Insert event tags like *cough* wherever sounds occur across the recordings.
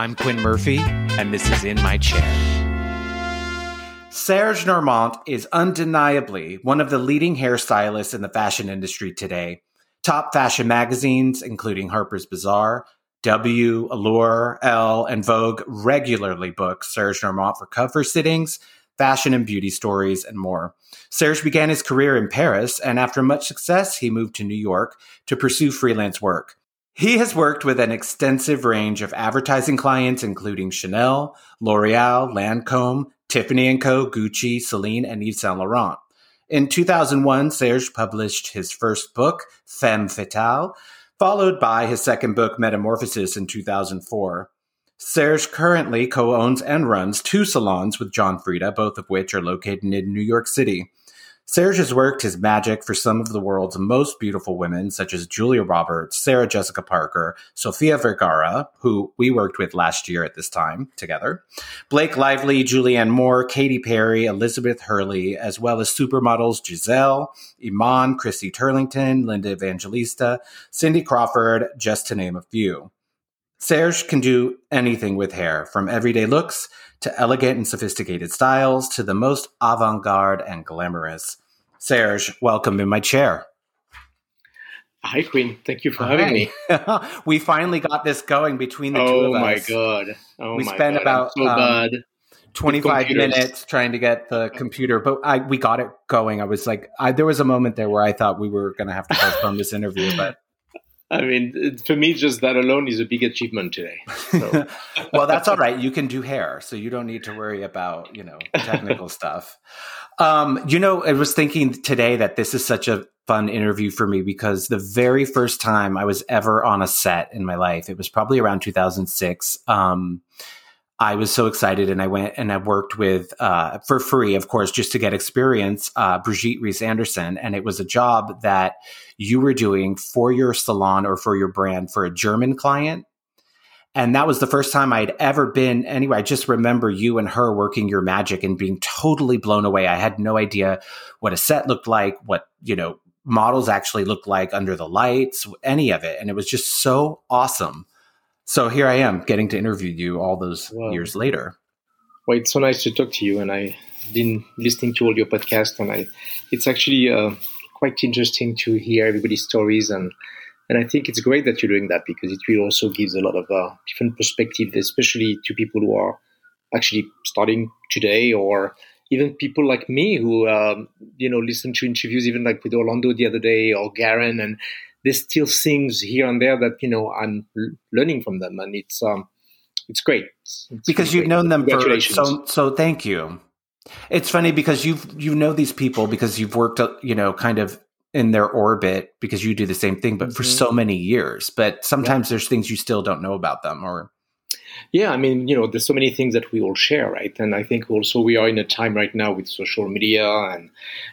I'm Quinn Murphy, and this is In My Chair. Serge Normant is undeniably one of the leading hairstylists in the fashion industry today. Top fashion magazines, including Harper's Bazaar, W, Allure, Elle, and Vogue, regularly book Serge Normant for cover sittings, fashion and beauty stories, and more. Serge began his career in Paris, and after much success, he moved to New York to pursue freelance work. He has worked with an extensive range of advertising clients, including Chanel, L'Oreal, Lancome, Tiffany & Co., Gucci, Celine, and Yves Saint Laurent. In 2001, Serge published his first book, Femme Fatale, followed by his second book, Metamorphosis, in 2004. Serge currently co owns and runs two salons with John Frieda, both of which are located in New York City. Serge has worked his magic for some of the world's most beautiful women, such as Julia Roberts, Sarah Jessica Parker, Sofia Vergara, who we worked with last year at this time together, Blake Lively, Julianne Moore, Katy Perry, Elizabeth Hurley, as well as supermodels Gisele, Iman, Christy Turlington, Linda Evangelista, Cindy Crawford, just to name a few. Serge can do anything with hair, from everyday looks to elegant and sophisticated styles to the most avant garde and glamorous. Serge, welcome in my chair. Hi, Queen. Thank you for Hi. having me. *laughs* we finally got this going between the oh two of us. Oh my god! Oh we my spent god. about so um, 25 minutes trying to get the computer, but I, we got it going. I was like, I, there was a moment there where I thought we were going to have to postpone this interview, but I mean, for me, just that alone is a big achievement today. So. *laughs* well, that's all right. You can do hair, so you don't need to worry about you know *laughs* technical stuff. Um, you know, I was thinking today that this is such a fun interview for me because the very first time I was ever on a set in my life, it was probably around 2006. Um, I was so excited and I went and I worked with, uh, for free, of course, just to get experience, uh, Brigitte Reiss-Andersen. And it was a job that you were doing for your salon or for your brand for a German client. And that was the first time I'd ever been anywhere. I just remember you and her working your magic and being totally blown away. I had no idea what a set looked like, what, you know, models actually looked like under the lights, any of it. And it was just so awesome. So here I am getting to interview you all those wow. years later. Well, it's so nice to talk to you, and I've been listening to all your podcasts, and I, it's actually uh, quite interesting to hear everybody's stories, and and I think it's great that you're doing that because it will also gives a lot of uh, different perspective, especially to people who are actually starting today, or even people like me who um, you know listen to interviews, even like with Orlando the other day or Garren, and there's still things here and there that you know I'm learning from them, and it's um, it's great. It's because you've great. known them for so so. Thank you. It's funny because you've you know these people because you've worked uh, you know kind of in their orbit because you do the same thing, but mm-hmm. for so many years. But sometimes yeah. there's things you still don't know about them, or yeah, I mean, you know, there's so many things that we all share, right? And I think also we are in a time right now with social media and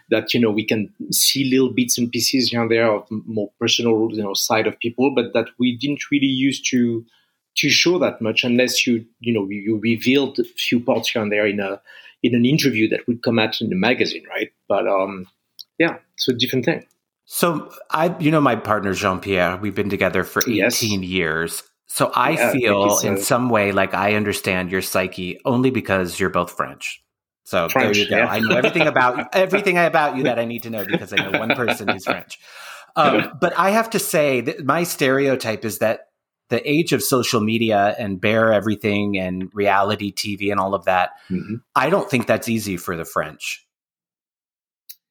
that, you know, we can see little bits and pieces here and there of more personal, you know, side of people, but that we didn't really use to to show that much unless you, you know, you revealed a few parts here and there in a in an interview that would come out in the magazine, right? But um yeah, it's a different thing. So I, you know, my partner Jean Pierre, we've been together for 18 yes. years. So I yeah, feel in some way like I understand your psyche only because you're both French. So French, there you go. Yeah. I know everything about you, *laughs* everything about you that I need to know because I know one person who's French. Um, but I have to say that my stereotype is that the age of social media and bare everything and reality TV and all of that, mm-hmm. I don't think that's easy for the French.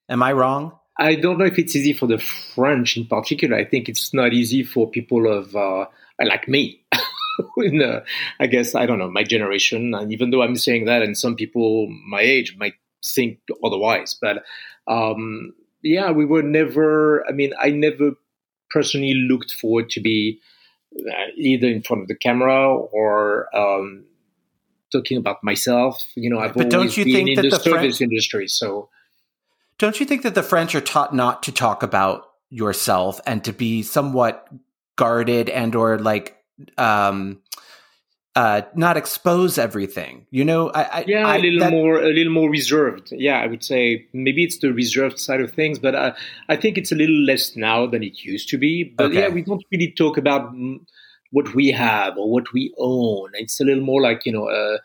Am I wrong? I don't know if it's easy for the French in particular. I think it's not easy for people of uh, like me. *laughs* in, uh, I guess I don't know my generation, and even though I'm saying that, and some people my age might think otherwise, but um, yeah, we were never. I mean, I never personally looked forward to be uh, either in front of the camera or um, talking about myself. You know, I've but always been in the, the service French, industry, so. Don't you think that the French are taught not to talk about yourself and to be somewhat guarded and or like um uh not expose everything you know i, I yeah I, a little that, more a little more reserved yeah i would say maybe it's the reserved side of things but i i think it's a little less now than it used to be but okay. yeah we don't really talk about what we have or what we own. It's a little more like you know uh,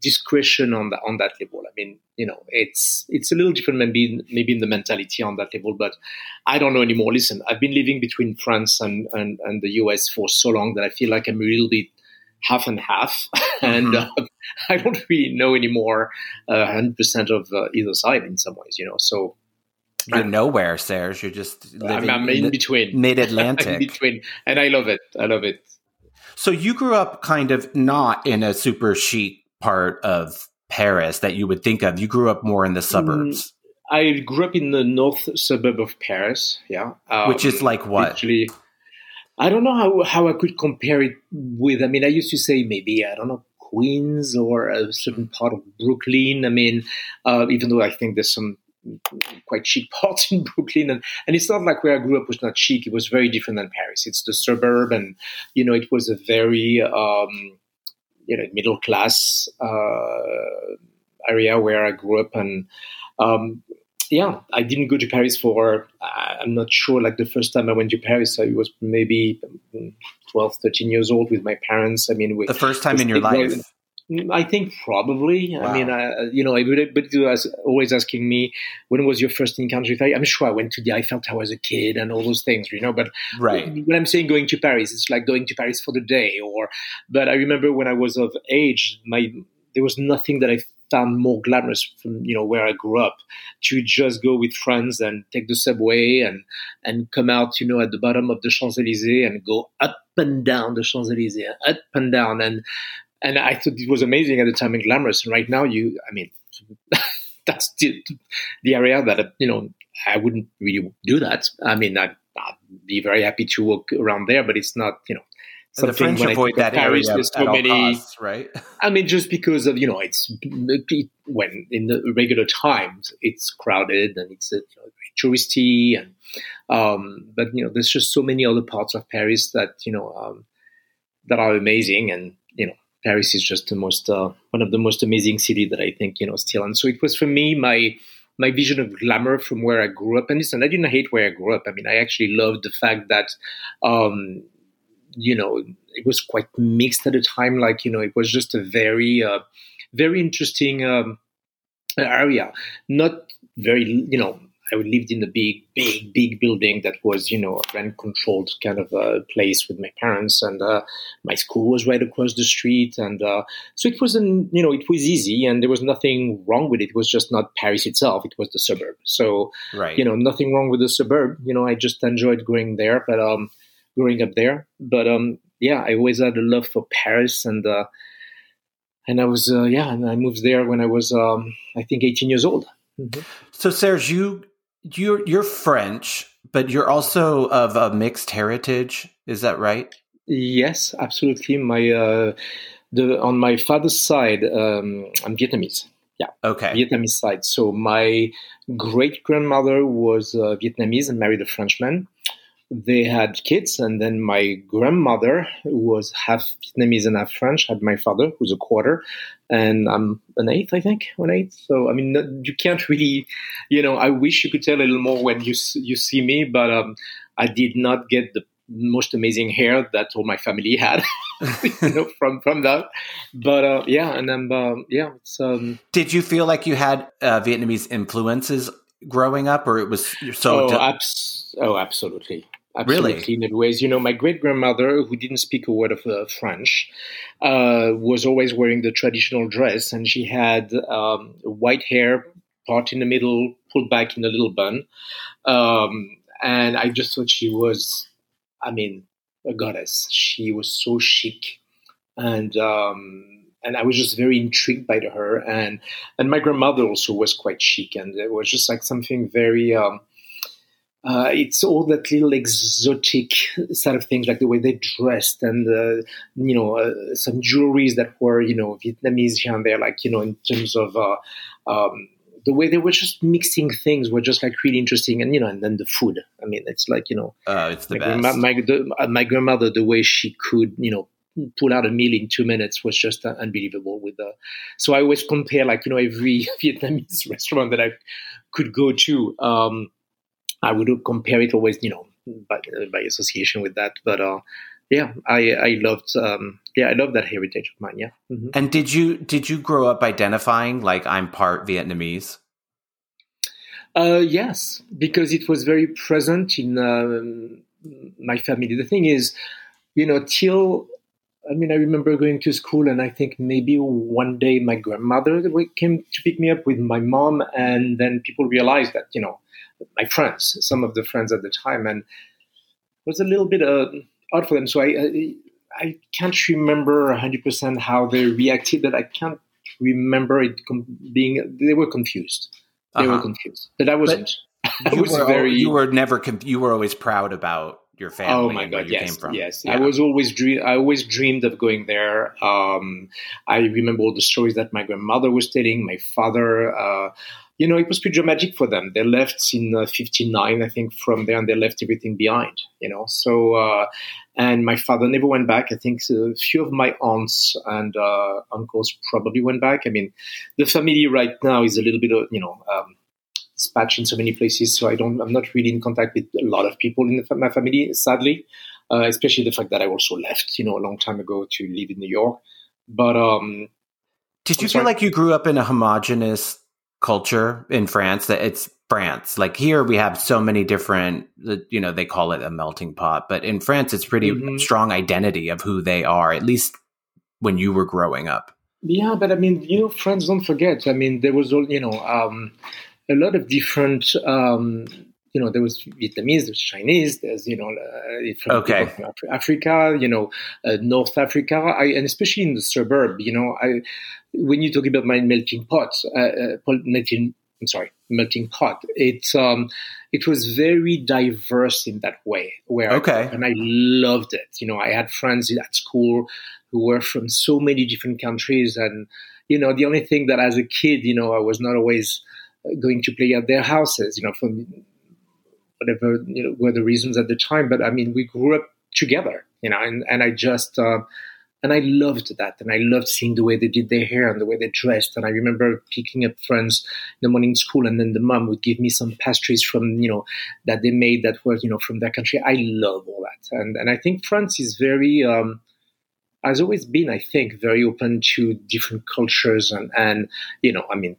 discretion on that on that level. I mean, you know, it's it's a little different maybe maybe in the mentality on that level, but I don't know anymore. Listen, I've been living between France and and, and the US for so long that I feel like I'm a little bit half and half, *laughs* and mm-hmm. uh, *laughs* I don't really know anymore uh, hundred uh, percent of uh, either side in some ways. You know, so you're nowhere, Serge. You're just living I'm, I'm in, in between, *laughs* mid Atlantic, in between, and I love it. I love it. So you grew up kind of not in a super chic part of Paris that you would think of. You grew up more in the suburbs. Mm, I grew up in the north suburb of Paris. Yeah, um, which is like what? Actually, I don't know how how I could compare it with. I mean, I used to say maybe I don't know Queens or a certain part of Brooklyn. I mean, uh, even though I think there's some quite chic *laughs* parts in Brooklyn, and, and it's not like where I grew up was not chic. It was very different than Paris. It's the suburb, and you know, it was a very um, you know middle class uh, area where I grew up, and um, yeah, I didn't go to Paris for I'm not sure. Like the first time I went to Paris, I was maybe 12, 13 years old with my parents. I mean, we, the first time in your life. Mm, I think probably. Wow. I mean, I, you know, everybody was always asking me, when was your first encounter with I'm sure I went to the Eiffel Tower as a kid and all those things, you know. But right. when I'm saying going to Paris, it's like going to Paris for the day. Or, but I remember when I was of age, my there was nothing that I found more glamorous from you know where I grew up to just go with friends and take the subway and and come out you know at the bottom of the Champs Elysees and go up and down the Champs Elysees, up and down and and I thought it was amazing at the time and glamorous. And right now, you, I mean, *laughs* that's the, the area that you know I wouldn't really do that. I mean, I'd, I'd be very happy to walk around there, but it's not, you know. Something the French avoid that Paris, area so many, costs, right? *laughs* I mean, just because of you know, it's it, when in the regular times it's crowded and it's you know, touristy, and um, but you know, there's just so many other parts of Paris that you know um, that are amazing, and you know, Paris is just the most uh, one of the most amazing city that I think you know still. And so it was for me my my vision of glamour from where I grew up. And listen, I didn't hate where I grew up. I mean, I actually loved the fact that um, you know it was quite mixed at the time. Like you know, it was just a very uh, very interesting um, area. Not very you know I lived in a big, big, big building that was, you know, rent controlled kind of a place with my parents, and uh, my school was right across the street, and uh, so it wasn't, you know, it was easy, and there was nothing wrong with it. It was just not Paris itself; it was the suburb. So, right. you know, nothing wrong with the suburb. You know, I just enjoyed going there, but um, growing up there. But um, yeah, I always had a love for Paris, and uh, and I was, uh, yeah, and I moved there when I was, um, I think, 18 years old. Mm-hmm. So, Serge, you you're you're French, but you're also of a mixed heritage. Is that right? Yes, absolutely. My uh, the on my father's side, um, I'm Vietnamese. Yeah. Okay. Vietnamese side. So my great grandmother was uh, Vietnamese and married a Frenchman they had kids, and then my grandmother, who was half Vietnamese and half French, had my father, who's a quarter, and I'm an eighth, I think, an eighth. So I mean, you can't really, you know, I wish you could tell a little more when you you see me, but um, I did not get the most amazing hair that all my family had, *laughs* you know, from from that. But uh, yeah, and then um, yeah, it's. Um, did you feel like you had uh, Vietnamese influences growing up, or it was so? Oh, abs- oh absolutely absolutely really? in ways. You know, my great grandmother, who didn't speak a word of uh, French, uh, was always wearing the traditional dress, and she had um, white hair, part in the middle, pulled back in a little bun. Um, and I just thought she was, I mean, a goddess. She was so chic, and um, and I was just very intrigued by her. And and my grandmother also was quite chic, and it was just like something very. Um, uh, it's all that little exotic sort of things, like the way they dressed and, uh, you know, uh, some jewelries that were, you know, Vietnamese here and there, like, you know, in terms of uh, um, the way they were just mixing things were just like really interesting. And, you know, and then the food. I mean, it's like, you know, uh, it's the my, best. Grandma, my, the, uh, my grandmother, the way she could, you know, pull out a meal in two minutes was just uh, unbelievable. With the, so I always compare like you know every *laughs* Vietnamese *laughs* restaurant that I could go to. Um, I would compare it always, you know, by, by association with that. But uh, yeah, I I loved um, yeah I love that heritage of mine. Yeah. Mm-hmm. And did you did you grow up identifying like I'm part Vietnamese? Uh, yes, because it was very present in um, my family. The thing is, you know, till I mean, I remember going to school, and I think maybe one day my grandmother came to pick me up with my mom, and then people realized that you know my friends, some of the friends at the time, and it was a little bit uh, odd for them. So I, I, I can't remember 100% how they reacted, but I can't remember it being, they were confused. They uh-huh. were confused. But I wasn't. But *laughs* you, was were, very, you were never, you were always proud about your family. Oh my god! yes, yes. Yeah. I was always dream. I always dreamed of going there. Um, I remember all the stories that my grandmother was telling. My father. Uh, you know, it was pretty dramatic for them. They left in uh, 59, I think, from there, and they left everything behind, you know. So, uh, and my father never went back. I think a few of my aunts and uh, uncles probably went back. I mean, the family right now is a little bit, you know, um, dispatched in so many places. So I don't, I'm not really in contact with a lot of people in the, my family, sadly, uh, especially the fact that I also left, you know, a long time ago to live in New York. But, um, did you feel like you grew up in a homogenous culture in France that it's France. Like here we have so many different you know they call it a melting pot, but in France it's pretty mm-hmm. strong identity of who they are at least when you were growing up. Yeah, but I mean, you know, France don't forget. I mean, there was all, you know, um, a lot of different um, you know, there was Vietnamese, there's Chinese, there's, you know, uh, from, okay. from Africa, you know, uh, North Africa, I, and especially in the suburb, you know, I, when you talk about my melting pot, uh, uh melting, I'm sorry, melting pot, it's, um, it was very diverse in that way. Where okay, I, and I loved it. You know, I had friends at school who were from so many different countries, and you know, the only thing that as a kid, you know, I was not always going to play at their houses. You know, from whatever you know were the reasons at the time. But I mean, we grew up together, you know, and and I just uh, and I loved that, and I loved seeing the way they did their hair and the way they dressed. And I remember picking up friends in the morning school, and then the mom would give me some pastries from you know that they made that were you know from their country. I love all that, and and I think France is very. Um, has always been, I think, very open to different cultures and, and you know, I mean,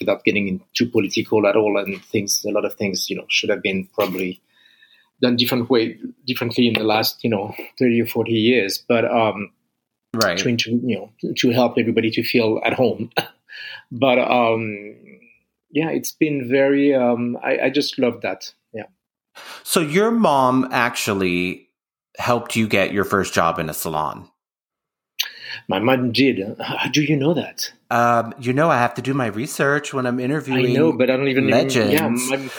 without getting into political at all and things a lot of things you know should have been probably done different way differently in the last you know 30 or 40 years. But um right. trying to you know to help everybody to feel at home. *laughs* But um yeah it's been very um I, I just love that. Yeah. So your mom actually helped you get your first job in a salon my mom did. How do you know that? Um, you know, I have to do my research when I'm interviewing. I know, but I don't even legends. yeah, my,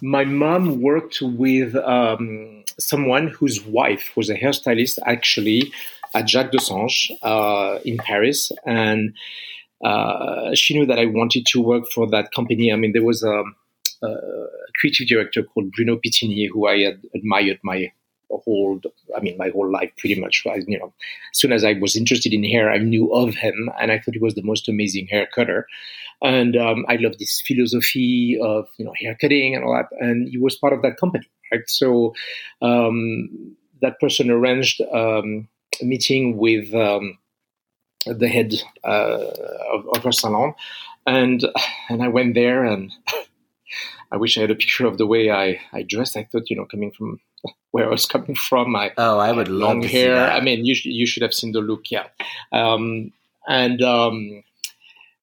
my mom worked with um, someone whose wife was a hairstylist, actually, at Jacques Dessange uh, in Paris, and uh, she knew that I wanted to work for that company. I mean, there was a, a creative director called Bruno Pittini who I had admired my whole i mean my whole life pretty much I, you know as soon as i was interested in hair i knew of him and i thought he was the most amazing hair cutter. And um, i love this philosophy of you know hair cutting and all that. And he was part of that company right? So um, that person arranged um, a meeting with um, the head uh, of, of our salon. And and i went there and *laughs* I wish I had a picture of the way I, I dressed. I thought, you know, coming from where I was coming from. I oh, I would long hair. I mean, you you should have seen the look, yeah. Um, and um,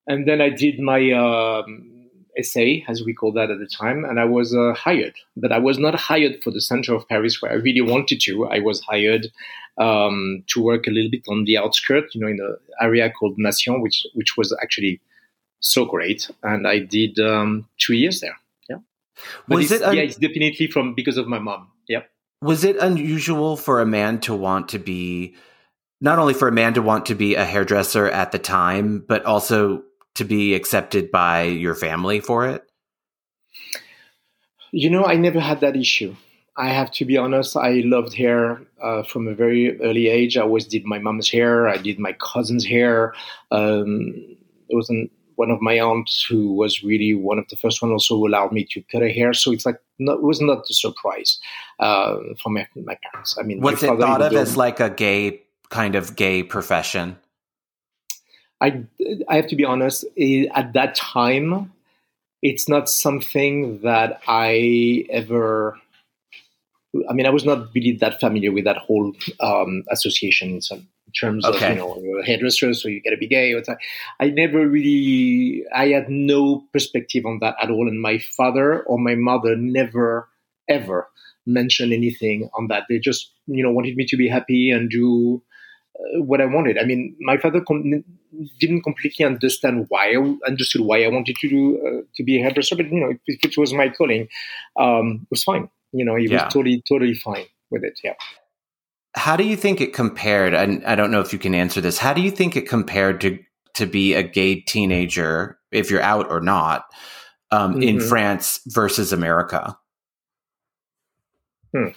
and then I did my um, essay, as we call that at the time, and I was uh, hired. But I was not hired for the center of Paris where I really wanted to. I was hired um, to work a little bit on the outskirts, you know, in an area called Nation, which which was actually so great, and I did um, two years there. Yeah, but was it? Un- yeah, it's definitely from because of my mom. Was it unusual for a man to want to be not only for a man to want to be a hairdresser at the time, but also to be accepted by your family for it? You know, I never had that issue. I have to be honest. I loved hair uh, from a very early age. I always did my mom's hair. I did my cousin's hair. Um, it wasn't one of my aunts who was really one of the first one also allowed me to cut her hair. So it's like not, it was not a surprise uh, for my, my parents. I mean, was it thought of as like a gay kind of gay profession? I I have to be honest. At that time, it's not something that I ever. I mean, I was not really that familiar with that whole um, association in some terms okay. of you know you're a hairdresser, so you got to be gay. I never really, I had no perspective on that at all, and my father or my mother never ever mentioned anything on that. They just you know wanted me to be happy and do uh, what I wanted. I mean, my father com- didn't completely understand why I understood why I wanted to do uh, to be a hairdresser, but you know, if, it was my calling, um, it was fine. You know, he yeah. was totally totally fine with it. Yeah. How do you think it compared? And I don't know if you can answer this. How do you think it compared to to be a gay teenager, if you're out or not, um, mm-hmm. in France versus America? Hmm.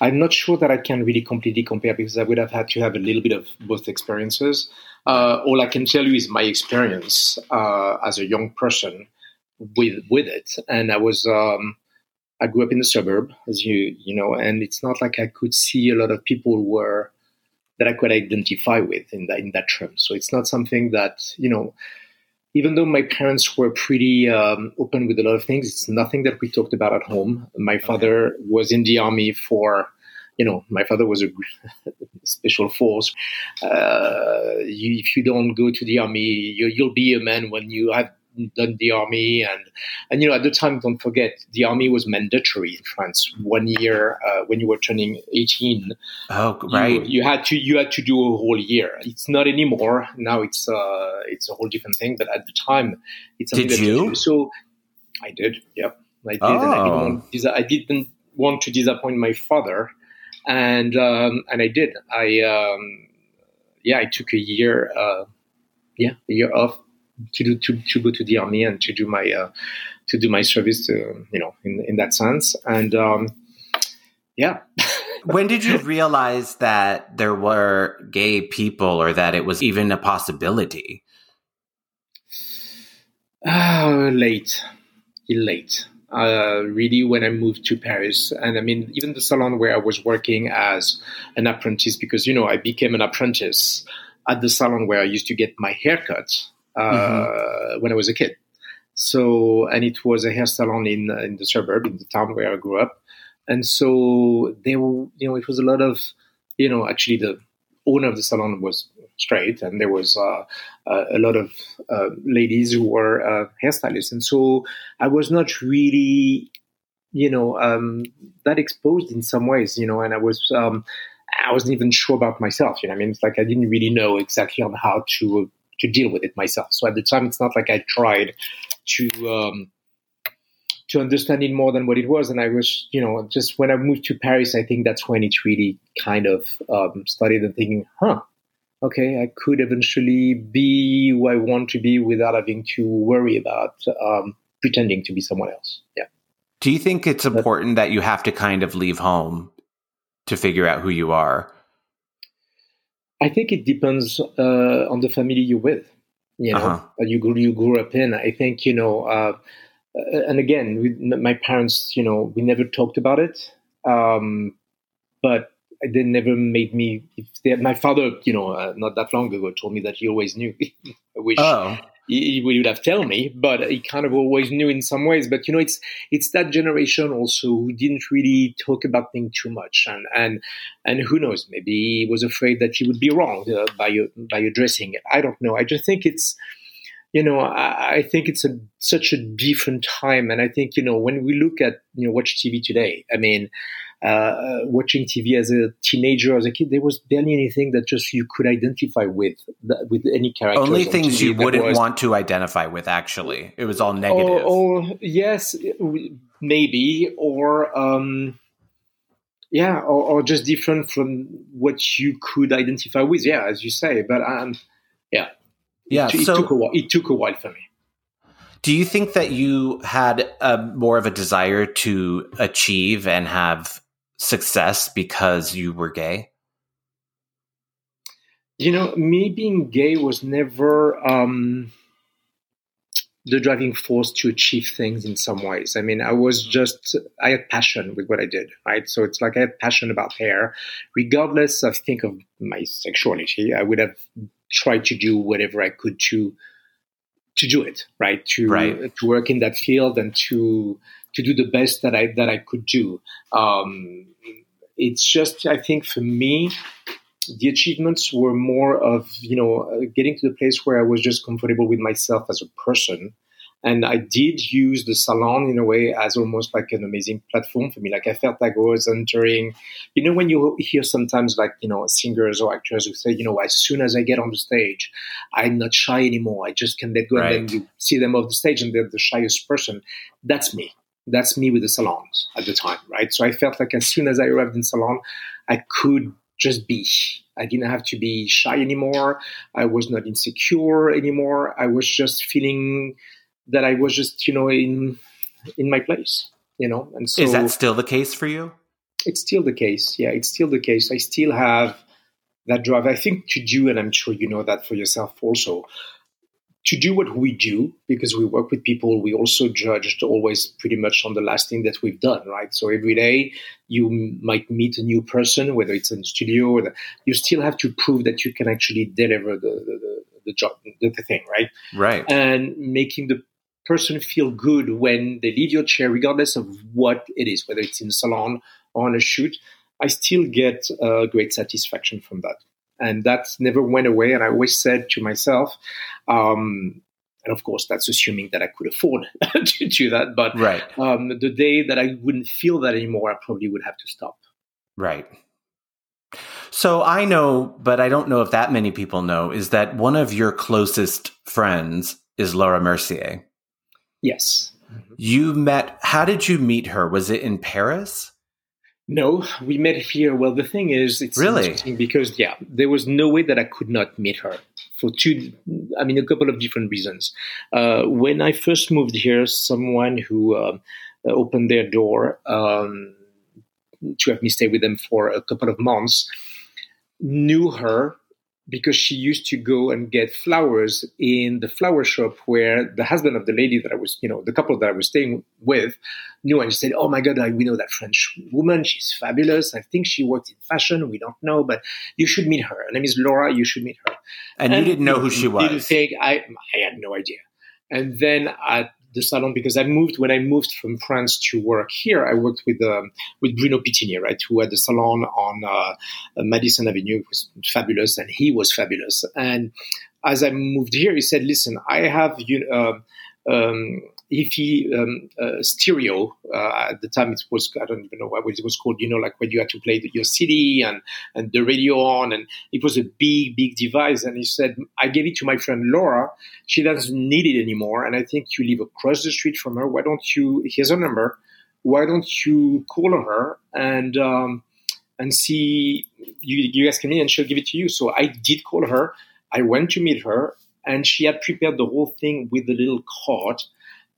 I'm not sure that I can really completely compare because I would have had to have a little bit of both experiences. Uh, all I can tell you is my experience uh, as a young person with with it, and I was um, I grew up in the suburb, as you you know, and it's not like I could see a lot of people were that I could identify with in that in that term. So it's not something that you know. Even though my parents were pretty um, open with a lot of things, it's nothing that we talked about at home. My father okay. was in the army for you know, my father was a *laughs* special force. Uh, you, if you don't go to the army, you, will be a man when you have done the army and and you know at the time don't forget the army was mandatory in France one year uh, when you were turning 18 oh right. you, you, had to you had to do a whole year. It's not anymore. Now it's uh it's a whole different thing but at the time it's did you? So I did yep. I did oh. and I didn't, want, I didn't want to disappoint my father. And um, and I did. I um, yeah I took a year uh, yeah a year off to do to, to go to the army and to do my uh, to do my service to, you know in in that sense. And um, yeah. *laughs* When did you realize that there were gay people or that it was even a possibility? Uh, late. Late. Uh, really when I moved to Paris. And I mean, even the salon where I was working as an apprentice, because, you know, I became an apprentice at the salon where I used to get my haircut. uh, mm-hmm. when I was a kid. So, and it was a hair salon in in the suburb, in the town where I grew up, and so they were, you know, it was a lot of, you know, actually the owner of the salon was straight, and there was uh, uh, a lot of uh, ladies who were uh, hairstylists, and so I was not really, you know, um, that exposed in some ways, you know, and I was. Um, I wasn't even sure about myself. You know, I mean, it's like I didn't really know exactly on how to to deal with it myself. So at the time, it's not like I tried to um, to understand it more than what it was. And I was, you know, just when I moved to Paris, I think that's when it really kind of um, started and thinking, huh, okay, I could eventually be who I want to be without having to worry about um, pretending to be someone else. Yeah. Do you think it's important that you have to kind of leave home to figure out who you are? I think it depends uh, on the family you're with. You know, uh-huh. you grew you grew up in. I think you know, uh, and again, with my parents, you know, we never talked about it, um, but they never made me. They, my father, you know, uh, not that long ago, told me that he always knew. *laughs* I wish oh he, would have told me, but he kind of always knew in some ways. But you know, it's it's that generation also who didn't really talk about things too much, and and and who knows, maybe he was afraid that he would be wrong uh, by by addressing it. I don't know. I just think it's you know, I, I, think it's a, such a different time. And I think, you know, when we look at, you know, watch TV today, I mean, uh, watching TV as a teenager, as a kid, there was barely anything that just you could identify with with any character. Only things you wouldn't was, want to identify with. Actually, it was all negative. Or, or yes, maybe, or um, yeah, or, or, just different from what you could identify with. Yeah, as you say, but um, yeah, yeah. It, so, it took a while. It took a while for me. Do you think that you had a, more of a desire to achieve and have success because you were gay? You know, me being gay was never um, the driving force to achieve things in some ways. I mean, I was just, I had passion with what I did, right? So it's like I had passion about hair. Regardless, I think, of my sexuality, I would have tried to do whatever I could to, to do it, right? To, right. to work in that field and to, to do the best that I, that I could do. Um, it's just, I think for me, the achievements were more of you know getting to the place where I was just comfortable with myself as a person. And I did use the salon in a way as almost like an amazing platform for me. Like I felt like I was entering, you know, when you hear sometimes like, you know, singers or actors who say, you know, as soon as I get on the stage, I'm not shy anymore. I just can let go. Right. And then you see them off the stage and they're the shyest person. That's me. That's me with the salons at the time, right? So I felt like as soon as I arrived in salon, I could just be. I didn't have to be shy anymore. I was not insecure anymore. I was just feeling that I was just, you know, in in my place, you know. And so Is that still the case for you? It's still the case. Yeah, it's still the case. I still have that drive. I think to do, and I'm sure you know that for yourself also to do what we do because we work with people we also judged always pretty much on the last thing that we've done right? So every day you might meet a new person whether it's in the studio or the, you still have to prove that you can actually deliver the, the, the job the, the thing right? Right. And making the person feel good when they leave your chair regardless of what it is whether it's in a salon or on a shoot i still get uh, great satisfaction from that and that never went away. And I always said to myself, um, and of course, that's assuming that I could afford *laughs* to do that. But right. um, the day that I wouldn't feel that anymore, I probably would have to stop. Right. So I know, but I don't know if that many people know, is that one of your closest friends is Laura Mercier. Yes. You met, how did you meet her? Was it in Paris? No, we met here. Well, the thing is, it's really interesting because yeah, there was no way that I could not meet her for two. I mean, a couple of different reasons. Uh, when I first moved here, someone who uh, opened their door um, to have me stay with them for a couple of months knew her because she used to go and get flowers in the flower shop where the husband of the lady that I was, you know, the couple that I was staying with knew and she said, Oh my God, we know that French woman. She's fabulous. I think she worked in fashion. We don't know, but you should meet her. Her name is Laura. You should meet her. And, and you didn't know who she was. Didn't think, I, I had no idea. And then at the salon because I moved when I moved from France to work here. I worked with um, with Bruno Pittini, right, who had the salon on uh, Madison Avenue. It was fabulous, and he was fabulous. And as I moved here, he said, "Listen, I have you." Uh, um, he um, uh, stereo. Uh, at the time, it was I don't even know what it was called. You know, like when you had to play the, your CD and and the radio on, and it was a big, big device. And he said, I gave it to my friend Laura. She doesn't need it anymore, and I think you live across the street from her. Why don't you? Here's her number. Why don't you call her and um, and see you, you can meet, and she'll give it to you. So I did call her. I went to meet her, and she had prepared the whole thing with a little card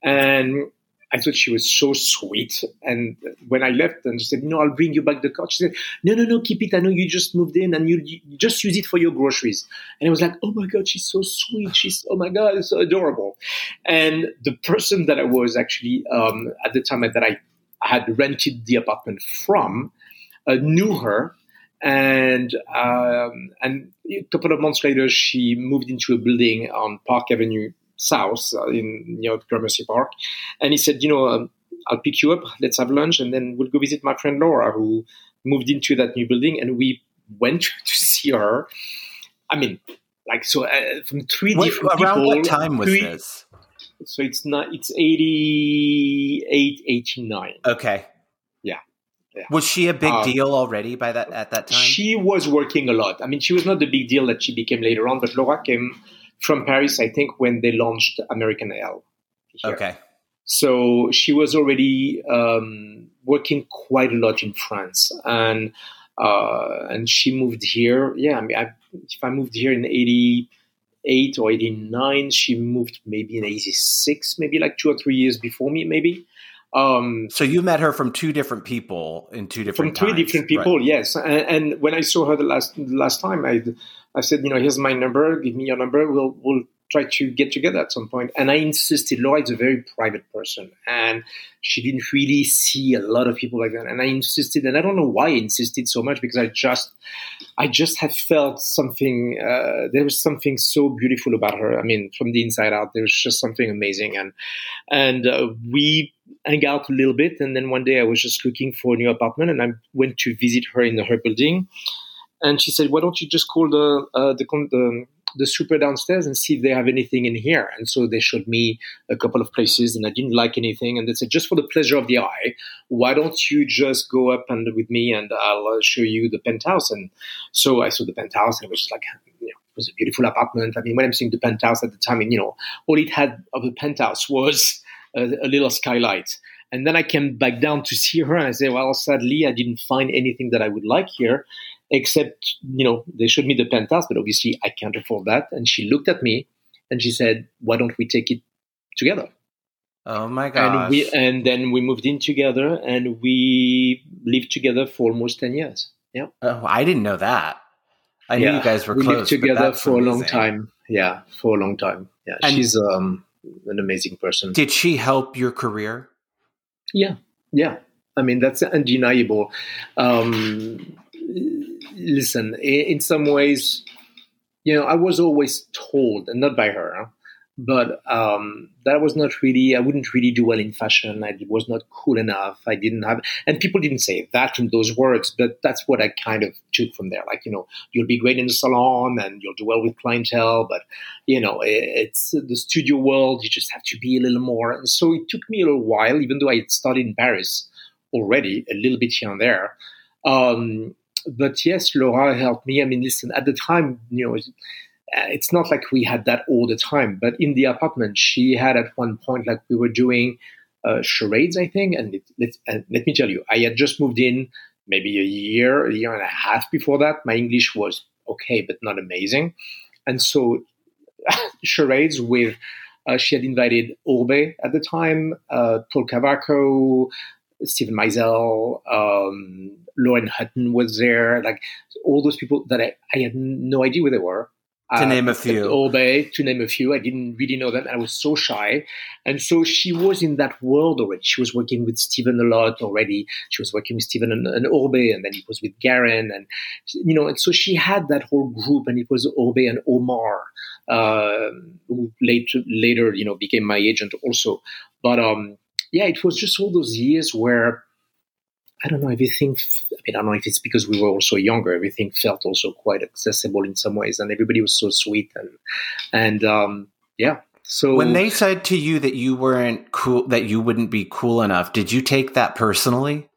and I thought she was so sweet. And when I left, and she said, "No, I'll bring you back the card." She said, "No, no, no, keep it. I know you just moved in, and you, you just use it for your groceries." And I was like, "Oh my god, she's so sweet. She's oh my god, it's so adorable." And the person that I was actually um, at the time that I had rented the apartment from uh, knew her, and um, and a couple of months later, she moved into a building on Park Avenue south uh, in near Gramercy Park, and he said, you know, um, I'll pick you up. Let's have lunch, and then we'll go visit my friend Laura, who moved into that new building, and we went *laughs* to see her. I mean, like so uh, from three what, different around people. what time was three, this? So it's not. It's 88, 89. Okay. Yeah. Yeah. Was she a big um, deal already by that at that time? She was working a lot. I mean, she was not the big deal that she became later on, but Laura came from Paris, I think, when they launched American. Here. Okay. So she was already um, working quite a lot in France, and uh, and she moved here. Yeah, I mean, I, if I moved here in '88 or '89, she moved maybe in '86, maybe like two or three years before me, maybe. Um, so you met her from two different people in two different from three times, different people, right? yes. And, and, when I saw her the last the last time, I I said, you know, here's my number. Give me your number. We'll we'll try to get together at some point. And I insisted. Laura is a very private person, and she didn't really see a lot of people like that. And I insisted, and I don't know why I insisted so much because I just, I just had felt something. Uh, there was something so beautiful about her. I mean, from the inside out, there was just something amazing, and and uh, we hang out a little bit. And then one day, I was just looking for a new apartment, and I went to visit her in her building. And she said, "Why don't you just call the uh, the, the the super downstairs and see if they have anything in here. And so they showed me a couple of places and I didn't like anything. And they said, just for the pleasure of the eye, why don't you just go up and with me and I'll uh, show you the penthouse. And so I saw the penthouse and it was just like, you know, it was a beautiful apartment. I mean, when I'm seeing the penthouse at the time, and you know, all it had of the penthouse was a, a little skylight. And then I came back down to see her and I said, well, sadly, I didn't find anything that I would like here except you know they showed me the penthouse but obviously i can't afford that. And she looked at me and she said why don't we take it together? Oh my god and we and then we moved in together and we lived together for almost 10 years. Yeah. Oh i didn't know that. I knew you guys were we close, lived together for amazing. a long time. Yeah for a long time. Yeah and she's um an amazing person. Did she help your career? Yeah. Yeah. I mean that's undeniable. Um listen, in some ways, you know, I was always told, and not by her, but um, that was not really, I wouldn't really do well in fashion. I was not cool enough. I didn't have, and people didn't say that in those words, but that's what I kind of took from there. Like, you know, you'll be great in the salon and you'll do well with clientele, but, you know, it's the studio world. You just have to be a little more. And so it took me a little while, even though I had studied in Paris already, a little bit here and there. Um, but yes, Laura helped me. I mean, listen, at the time, you know, it's not like we had that all the time, but in the apartment, she had at one point, like we were doing uh, charades, I think. And it, let, and let me tell you, I had just moved in maybe a year, a year and a half before that. My English was okay, but not amazing. And so *laughs* charades with, uh, she had invited Oribe at the time, uh, Paul Cavaco, Steven Meisel, um, Lauren Hutton was there, like all those people that I, I had no idea where they were. To uh, name a few. Oribe, to name a few. I didn't really know them. I was so shy. And so she was in that world already. She was working with Steven a lot already. She was working with Steven and, and Oribe, and then it was with Garren. And, you know, and so she had that whole group, and it was Oribe and Omar, uh, who later, later, you know, became my agent also. But, um, yeah, it was just all those years where I don't know, everything, I mean, I don't know if it's because we were also younger, everything felt also quite accessible in some ways, and everybody was so sweet. And, and, um, yeah. So when they said to you that you weren't cool, that you wouldn't be cool enough, did you take that personally?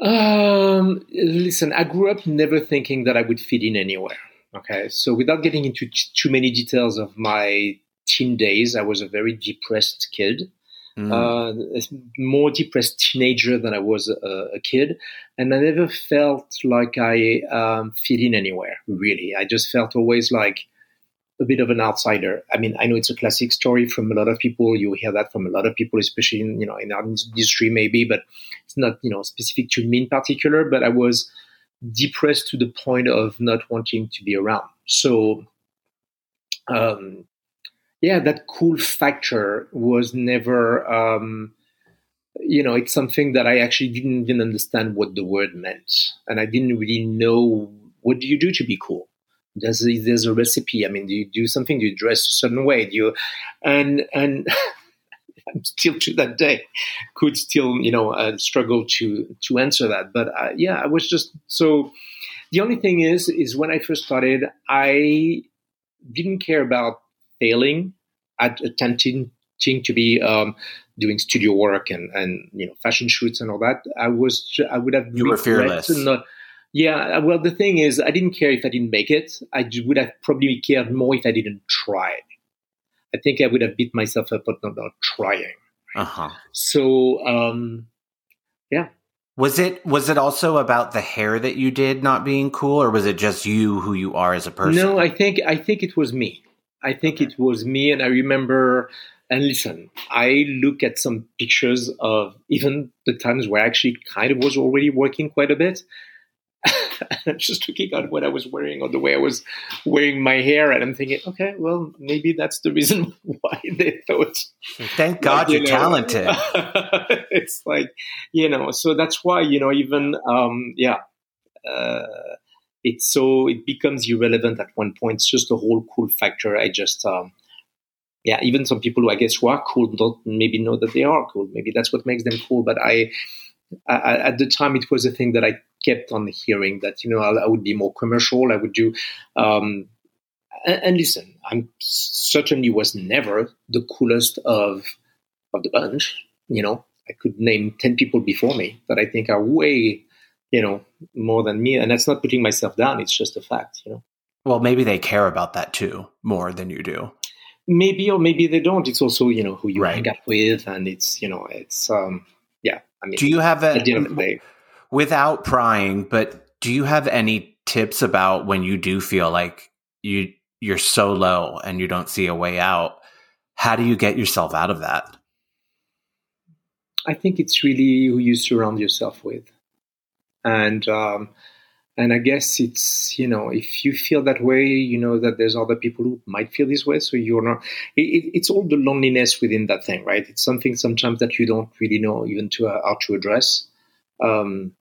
Um, listen, I grew up never thinking that I would fit in anywhere. Okay. So without getting into t- too many details of my teen days, I was a very depressed kid. Mm. Uh, more depressed teenager than I was a, a, kid, and I never felt like I um, fit in anywhere. Really, I just felt always like a bit of an outsider. I mean, I know it's a classic story from a lot of people. You hear that from a lot of people, especially in you know in our industry, maybe, but it's not you know specific to me in particular. But I was depressed to the point of not wanting to be around. So um, yeah, that cool factor was never, um, you know, it's something that I actually didn't even understand what the word meant. And I didn't really know what do you do to be cool? There's a, there's a recipe. I mean, do you do something? Do you dress a certain way? Do you, and, and, *laughs* still to that day could still you know uh, struggle to to answer that but uh, yeah i was just so the only thing is is when i first started i didn't care about failing at attempting to be um, doing studio work and and you know fashion shoots and all that. I was I would have you were fearless. Not, yeah, well, the thing is, I didn't care if I didn't make it. I would have probably cared more if I didn't try. I think I would have beat myself up for not, not trying. Uh huh. So, um, yeah. Was it was it also about the hair that you did not being cool, or was it just you who you are as a person? No, I think I think it was me. I think it was me, and I remember. And listen, I look at some pictures of even the times where I actually kind of was already working quite a bit. *laughs* I'm just looking at what I was wearing or the way I was wearing my hair, and I'm thinking, okay, well, maybe that's the reason *laughs* why they thought. Thank God you're know, talented. *laughs* it's like, you know, so that's why, you know, even, um, yeah, uh, it's so, it becomes irrelevant at one point. It's just a whole cool factor. I just, um, yeah, even some people who I guess who are cool don't maybe know that they are cool. Maybe that's what makes them cool. But I, I at the time, it was a thing that I kept on hearing that you know I, I would be more commercial. I would do. Um, and, and listen, I'm certainly was never the coolest of of the bunch. You know, I could name ten people before me that I think are way, you know, more than me, and that's not putting myself down. It's just a fact. You know. Well, maybe they care about that too more than you do. Maybe or maybe they don't. It's also you know who you right. hang out with, and it's you know it's um yeah. I mean, do you have a, at the end of the day, without prying, but do you have any tips about when you do feel like you you're so low and you don't see a way out? How do you get yourself out of that? I think it's really who you surround yourself with, and um, and I guess it's you know if you feel that way, you know that there's other people who might feel this way, so you're not. It, it's all the loneliness within that thing, right? It's something sometimes that you don't really know even to uh, how to address. Um,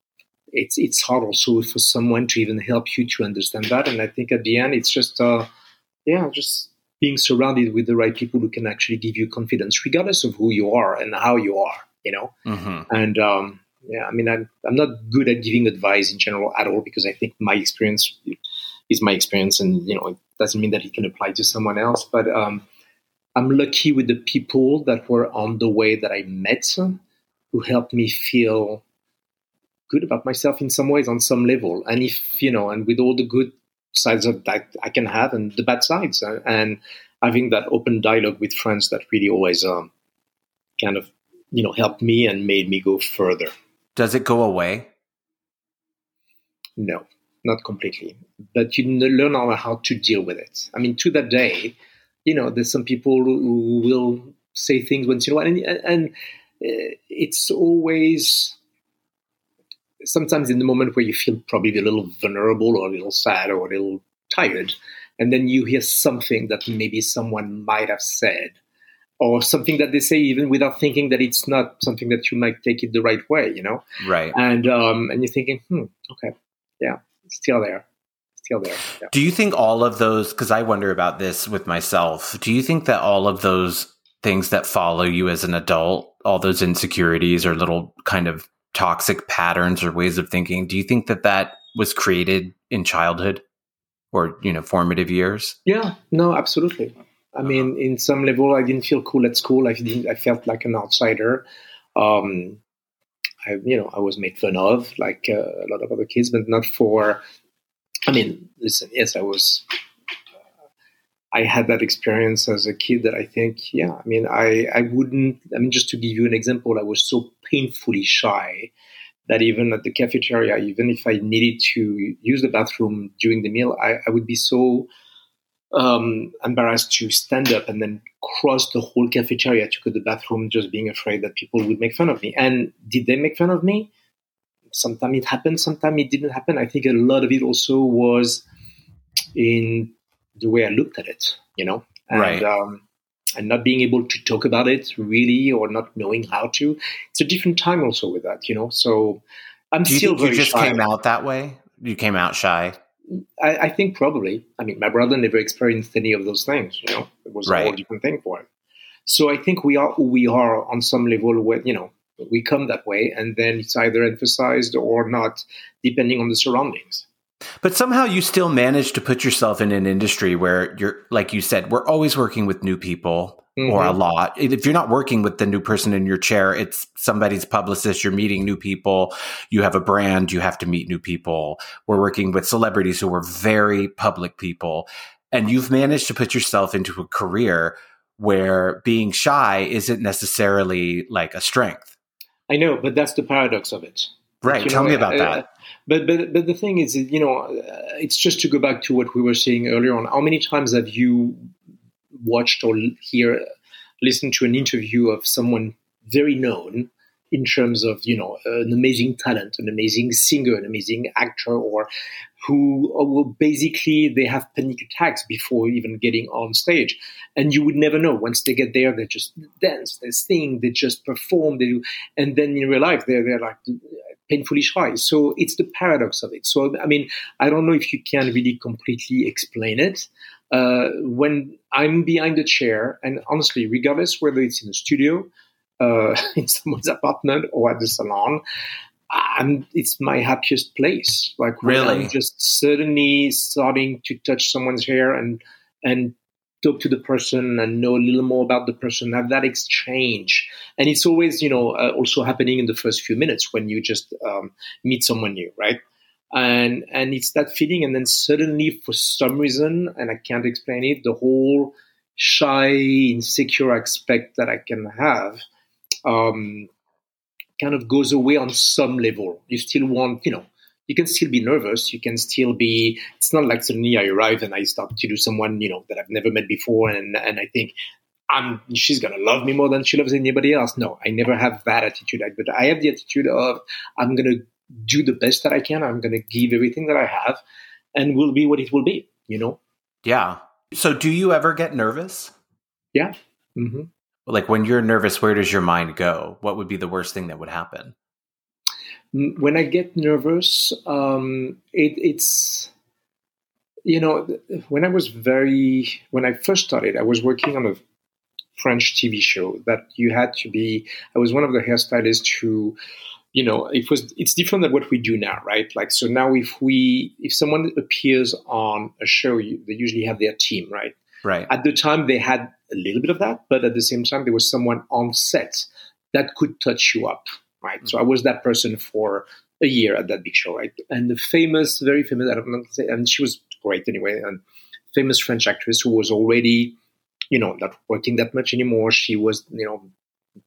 it's it's hard also for someone to even help you to understand that. And I think at the end, it's just uh, yeah, just being surrounded with the right people who can actually give you confidence, regardless of who you are and how you are. You know, mm-hmm. and um, yeah, I mean, I'm I'm not good at giving advice in general at all because I think my experience is my experience, and you know, it doesn't mean that it can apply to someone else. But um, I'm lucky with the people that were on the way that I met, who helped me feel good about myself in some ways on some level. And if, you know, and with all the good sides of that I can have and the bad sides and, and having that open dialogue with friends that really always um, kind of, you know, helped me and made me go further. Does it go away? No, not completely. But you learn how to deal with it. I mean, to that day, you know, there's some people who will say things once in a while, and, and uh, it's always sometimes in the moment where you feel probably a little vulnerable or a little sad or a little tired, and then you hear something that maybe someone might have said, or something that they say even without thinking that it's not something that you might take it the right way, you know? Right. And um, and you're thinking, hmm, okay, yeah, still there. Still there. Yeah. Do you think all of those because I wonder about this with myself, do you think that all of those things that follow you as an adult, all those insecurities or little kind of toxic patterns or ways of thinking do you think that that was created in childhood or you know formative years yeah no absolutely i mean in some level i didn't feel cool at school. I i felt like an outsider. Um i you know i was made fun of like uh, a lot of other kids but not for i mean listen yes i was I had that experience as a kid that I think, yeah, I mean, I, I wouldn't, I mean, just to give you an example, I was so painfully shy that even at the cafeteria, even if I needed to use the bathroom during the meal, I, I would be so um, embarrassed to stand up and then cross the whole cafeteria to go to the bathroom, just being afraid that people would make fun of me. And did they make fun of me? Sometimes it happened, sometimes it didn't happen. I think a lot of it also was in the way I looked at it, you know, and, right. um, and not being able to talk about it really, or not knowing how to. It's a different time also with that, you know. So I'm Do you still very you just shy. came out that way. You came out shy. I, I, think probably. I mean, my brother never experienced any of those things. You know, it was right. a whole different thing for him. So I think we are who we are on some level. Where you know we come that way, and then it's either emphasized or not, depending on the surroundings. But somehow you still manage to put yourself in an industry where you're, like you said, we're always working with new people mm-hmm. or a mm-hmm. lot. If you're not working with the new person in your chair, it's somebody's publicist, you're meeting new people, you have a brand, you have to meet new people. We're working with celebrities who are very public people. And you've managed to put yourself into a career where being shy isn't necessarily like a strength. I know, but that's the paradox of it. Right. Tell know, me about uh, that. But but but the thing is, you know, uh, it's just to go back to what we were saying earlier on. How many times have you watched or hear, listened to an interview of someone very known in terms of you know an amazing talent, an amazing singer, an amazing actor, or who will basically they have panic attacks before even getting on stage, and you would never know. Once they get there, they just dance, they sing, they just perform, they do, and then in real life they're they're like painfully shy. So it's the paradox of it. So I mean, I don't know if you can really completely explain it. Uh, when I'm behind the chair, and honestly, regardless whether it's in the studio, uh, *laughs* in someone's apartment, or at the salon, I'm, it's my happiest place. Like really, I'm just suddenly starting to touch someone's hair and and talk to the person and know a little more about the person, have that exchange. And it's always, you know, uh, also happening in the first few minutes when you just um, meet someone new, right? And and it's that feeling, and then suddenly, for some reason, and I can't explain it, the whole shy, insecure aspect that I can have um, kind of goes away on some level. You still want, you know, you can still be nervous. You can still be. It's not like suddenly I arrive and I start to do someone you know that I've never met before, and and I think I'm she's gonna love me more than she loves anybody else. No, I never have that attitude. But I have the attitude of I'm gonna do the best that I can. I'm gonna give everything that I have, and will be what it will be. You know. Yeah. So, do you ever get nervous? Yeah. Mm-hmm. Like when you're nervous, where does your mind go? What would be the worst thing that would happen? when I get nervous, um, it, it's you know when I was very when I first started, I was working on a French TV show that you had to be. I was one of the hairstylists who, you know, it was it's different than what we do now, right? Like so now, if we if someone appears on a show, you, they usually have their team, right? Right. At the time, they had a little bit of that, but at the same time, there was someone on set that could touch you up, right? Mm-hmm. So I was that person for a year at that big show, right? And the famous, very famous, I don't know, and she was great anyway, and famous French actress who was already, you know, not working that much anymore. She was, you know,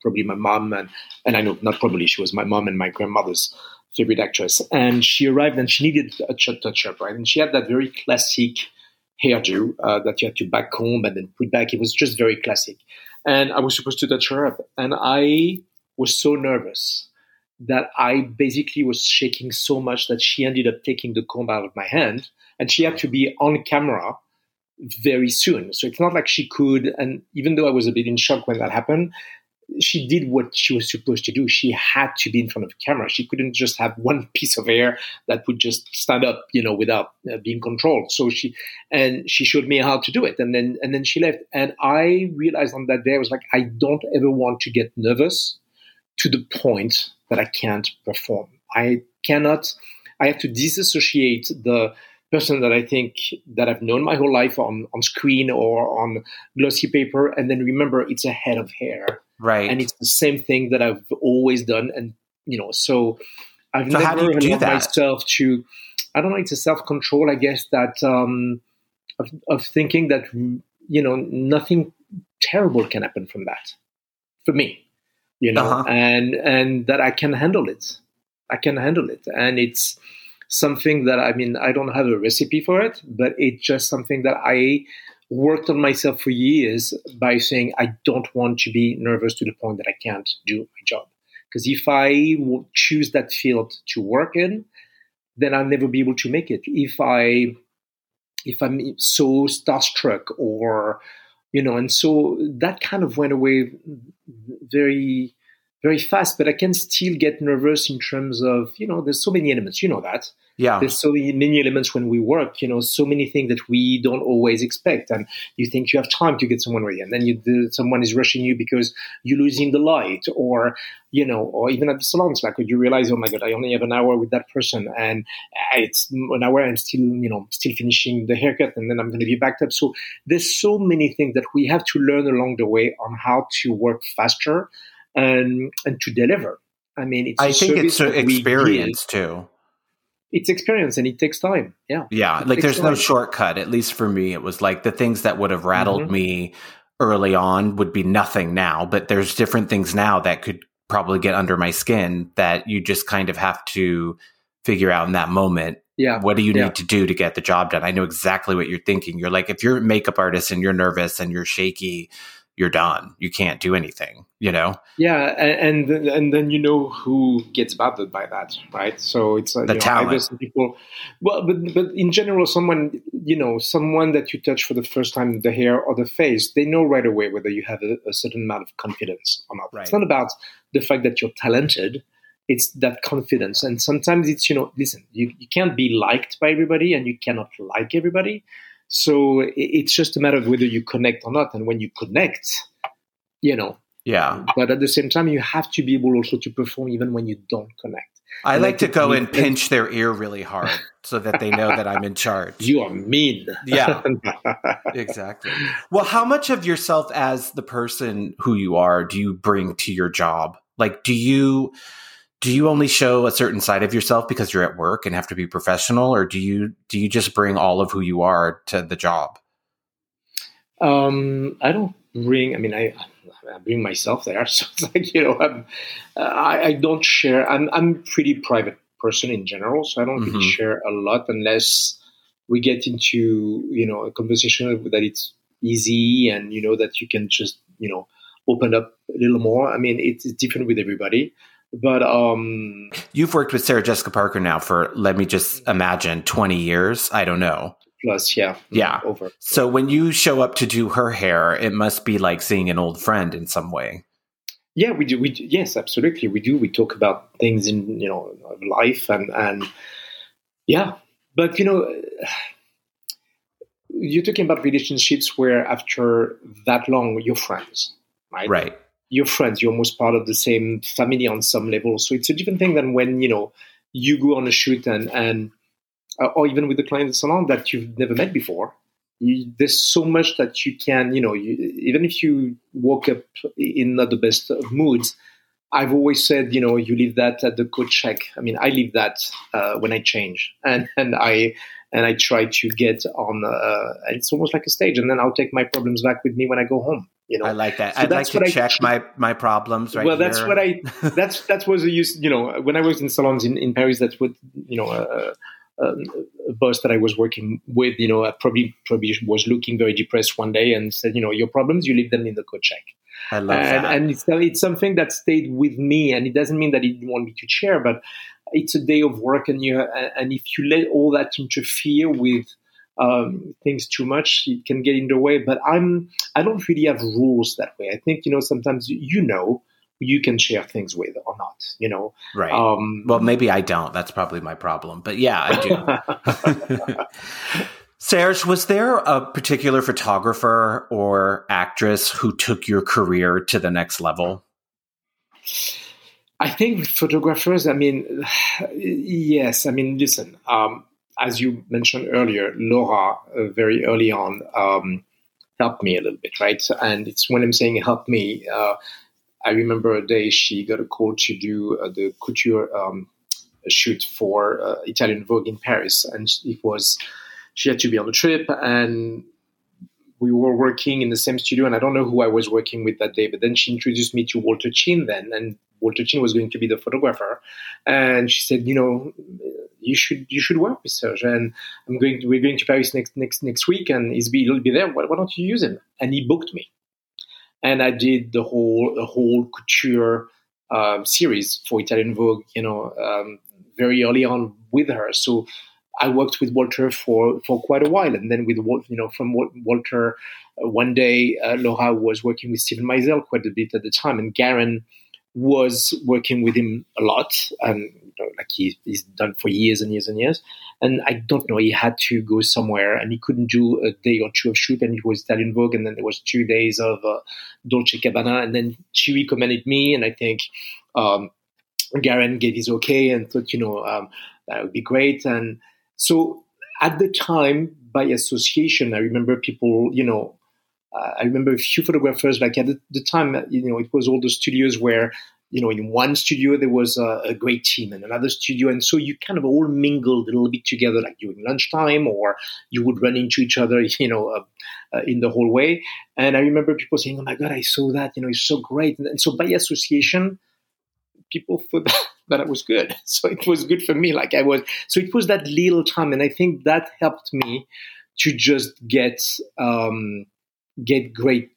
probably my mom and and I know not probably she was my mom and my grandmother's favorite actress. And she arrived and she needed a touch up, right? And she had that very classic hairdo uh, that you had to back comb and then put back. It was just very classic. And I was supposed to touch her up, and I was so nervous that I basically was shaking so much that she ended up taking the comb out of my hand and she had to be on camera very soon. So it's not like she could, and even though I was a bit in shock when that happened, she did what she was supposed to do. She had to be in front of camera. She couldn't just have *laughs* one piece of hair that would just stand up, you know, without uh, being controlled. So she, and she showed me how to do it. And then, and then she left. And I realized on that day, I was like, I don't ever want to get nervous to the point that I can't perform. I cannot, I have to disassociate the person that I think that I've known my whole life on, on screen or on glossy paper. And then remember it's a head of hair. Right. And it's the same thing that I've always done. And, you know, so I've so never allowed myself to, I don't know, it's a self control, I guess, that, um, of, of thinking that, you know, nothing terrible can happen from that for me you know, uh-huh. and and that I can handle it. I can handle it, and it's something that I mean I don't have a recipe for it, but it's just something that I worked on myself for years by saying I don't want to be nervous to the point that I can't do my job. Because if I choose that field to work in, then I'll never be able to make it. If I if I'm so starstruck or you know, and so that kind of went away very, very fast. But I can still get nervous in terms of, you know, there's so many elements. You know that. Yeah. There's so many elements when we work, you know, so many things that we don't always expect. And you think you have time to get someone ready. And then you, someone is rushing you because you're losing the light or, you know, or even at the salons, like you realize, oh my God, I only have an hour with that person. And it's an hour and still, you know, still finishing the haircut and then I'm going to be backed up. So there's so many things that we have to learn along the way on how to work faster and, and to deliver. I mean, it's I think it's an experience too it's experience and it takes time. Yeah. Yeah. It like there's time. no shortcut. At least for me, it was like the things that would have rattled mm-hmm. me early on would be nothing now, but there's different things now that could probably get under my skin that you just kind of have to figure out in that moment. Yeah. What do you yeah. need to do to get the job done? I know exactly what you're thinking. You're like, if you're a makeup artist and you're nervous and you're shaky, you're done. You can't do anything, you know? Yeah. And, and, and then you know who gets bothered by that, right? So it's uh, the you know, talent. some people, well, but, but in general, someone, you know, someone that you touch for the first time, the hair or the face, they know right away whether you have a, a certain amount of confidence or not. Right. It's not about the fact that you're talented it's that confidence and sometimes it's you know listen you, you can't be liked by everybody and you cannot like everybody so it's just a matter of whether you connect or not. And when you connect you know. Yeah. But at the same time you have to be able also to perform even when you don't connect. I like to go and pinch their ear really hard so that they know that i'm in charge. You are mean. Yeah. *laughs* Exactly. Well how much of yourself as the person who you are do you bring to your job? Like do you do you only show a certain side of yourself because you're at work and have to be professional or do you do you just bring all of who you are to the job? Um, i don't bring i mean i i bring myself there. *laughs* So it's like you know I'm, I, I don't share i'm i'm pretty private person in general so i don't mm-hmm. really share a lot unless we get into you know a conversation that it's easy and you know that you can just you know open up a little more. I mean it's different with everybody but um you've worked with sarah jessica parker now for let me just imagine 20 years? I don't know. Plus yeah. Yeah. Over. So when you show up to do her hair it must be like seeing an old friend in some way. Yeah we do we do, yes absolutely. We do. We talk about things in you know life and and yeah. But you know you're talking about relationships where after that long you're friends right? Right you're friends you're almost part of the same family on some level. So it's a different thing than when you know you go on a shoot and and uh, or even with the client salon that you've never met before. You, there's so much that you can you know you, even if you woke up in not the best of moods i've always said you know you leave that at the coat check. I mean i leave that uh, when i change. And and i and i try to get on uh, it's almost like a stage. And then i'll take my problems back with me when i go home you know, I like that. So I'd like to check I, *laughs* my my problems right Well, here. that's what I that's that was a use. You know, when I was in salons in, in Paris, that's what you know. Uh, um, a boss that I was working with, you know, probably probably was looking very depressed one day and said, you know, your problems, you leave them in the coat check. I love and, that. And it's, it's something that stayed with me, and it doesn't mean that he didn't want me to share, but it's a day of work, and you and if you let all that interfere with um, things too much, it can get in the way. But I'm I don't really have rules that way. I think you know sometimes you know you can share things with or not. You know, right? Um, well, maybe I don't. That's probably my problem. But yeah, I do. *laughs* Serge, was there a particular photographer or actress who took your career to the next level? I think photographers. I mean, *sighs* yes. I mean, listen. Um, as you mentioned earlier, Laura, uh, very early on, um, helped me a little bit, right? And it's when I'm saying help me, uh, I remember a day she got a call to do uh, the couture um, shoot for uh, Italian Vogue in Paris, and it was she had to be on the trip, and we were working in the same studio, and I don't know who I was working with that day, but then she introduced me to Walter Chin then, and Walter Chin was going to be the photographer, and she said, you know, you should you should work with Serge, and I'm going to, we're going to Paris next next next week, and he's be, he'll be there. Why, why don't you use him? And he booked me, and I did the whole the whole couture um, series for Italian Vogue, you know, um, very early on with her. So I worked with Walter for, for quite a while, and then with you know from Walter, uh, one day uh, Laura was working with Steven Meisel quite a bit at the time, and Garren was working with him a lot, and you know, like he, he's done for years and years and years. And I don't know, he had to go somewhere, and he couldn't do a day or two of shoot, and it was Italian Vogue, and then there was two days of uh, Dolce Gabbana, and then she recommended me, and I think. Um, Garren gave his okay and thought, you know, um, that would be great. And so at the time, by association, I remember people, you know, uh, I remember a few photographers, like at the, the, time, you know, it was all the studios where, you know, in one studio there was a, a, great team and another studio. And so you kind of all mingled a little bit together, like during lunchtime, or you would run into each other, *laughs* you know, uh, uh, in the hallway. And I remember people saying, oh my God, I saw that, you know, it's so great. And, and so by association, people thought *laughs* that I was good. *laughs* So it was good for me. Like I was, so it was that little time. And I think that helped me to just get, um, get great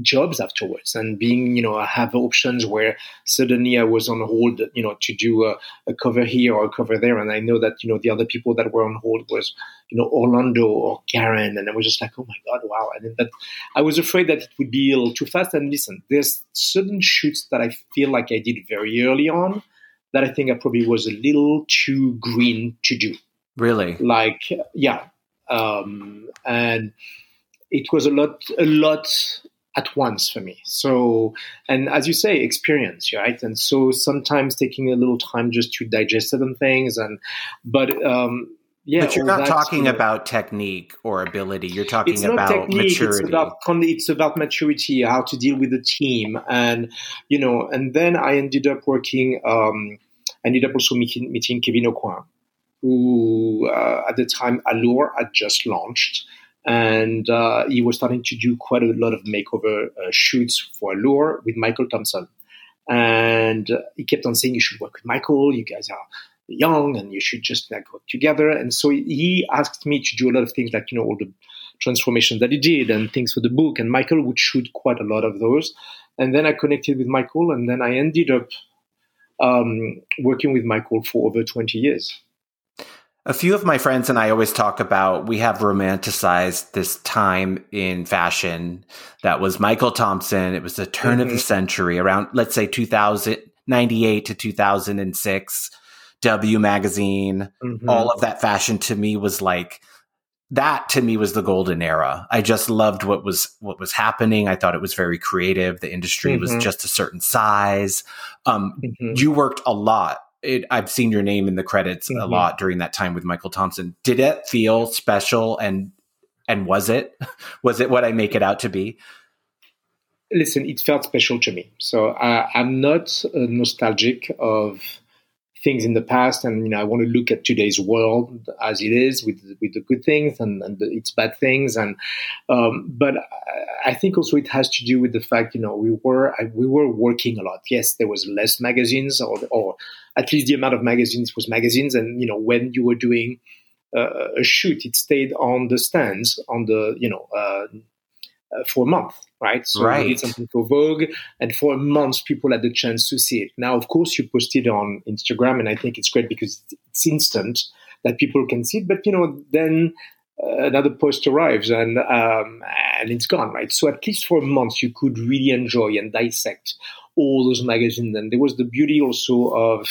jobs afterwards and being you know I have options where suddenly I was on hold you know to do a, a, cover here or a cover there. And I know that you know the other people that were on hold was you know Orlando or Garren. And I was just like oh my god wow. And that I was afraid that it would be a little too fast. And listen there's certain shoots that I feel like I did very early on that I think I probably was a little too green to do. Really? Like yeah. Um, and it was a lot a lot at once for me. So, and as you say, experience, right? And so sometimes taking a little time just to digest certain things, and but um, yeah, but you're not talking about technique or ability. You're talking about technique, maturity. It's about, it's about maturity, how to deal with the team, and you know. And then I ended up working. Um, I ended up also meeting, meeting Kevyn Aucoin, who uh, at the time Allure had just launched and uh, he was starting to do quite a lot of makeover uh, shoots for Allure with Michael Thompson. And uh, he kept on saying, "You should work with Michael. You guys are young, and you should just like work together." And so he asked me to do a lot of things, like you know all the transformations that he did and things for the book. And Michael would shoot quite a lot of those. And then I connected with Michael, and then I ended up um, working with Michael for over twenty years. A few of my friends and I always talk about we have romanticized this time in fashion that was Michael Thompson. It was the turn mm-hmm. of the mm-hmm. century around, let's say, 2098 to 2006. W magazine, mm-hmm. all of that fashion to me was like that to me was the golden era. I just loved what was what was happening. I thought it was very creative. The industry mm-hmm. was just a certain size. Um, mm-hmm. You worked a lot it, I've seen your name in the credits mm-hmm. a lot during that time with Michael Thompson. Did it feel special and and was it *laughs* was it what I make it out to be? Listen, it felt special to me. So uh, I'm not nostalgic of things in the past, and you know I want to look at today's world as it is with with the good things and, and the, its bad things, and um, but I think also it has to do with the fact you know we were we were working a lot. Yes, there was less magazines, or or at least the amount of magazines was magazines, and you know when you were doing uh, a shoot, it stayed on the stands on the you know. Uh, uh, for a month, right? So right. we did something for Vogue, and for months people had the chance to see it. Now, of course, you post it on Instagram, and I think it's great because it's instant that people can see it. But you know, then uh, another post arrives, and um, and it's gone, right? So at least for months you could really enjoy and dissect all those magazines. And there was the beauty also of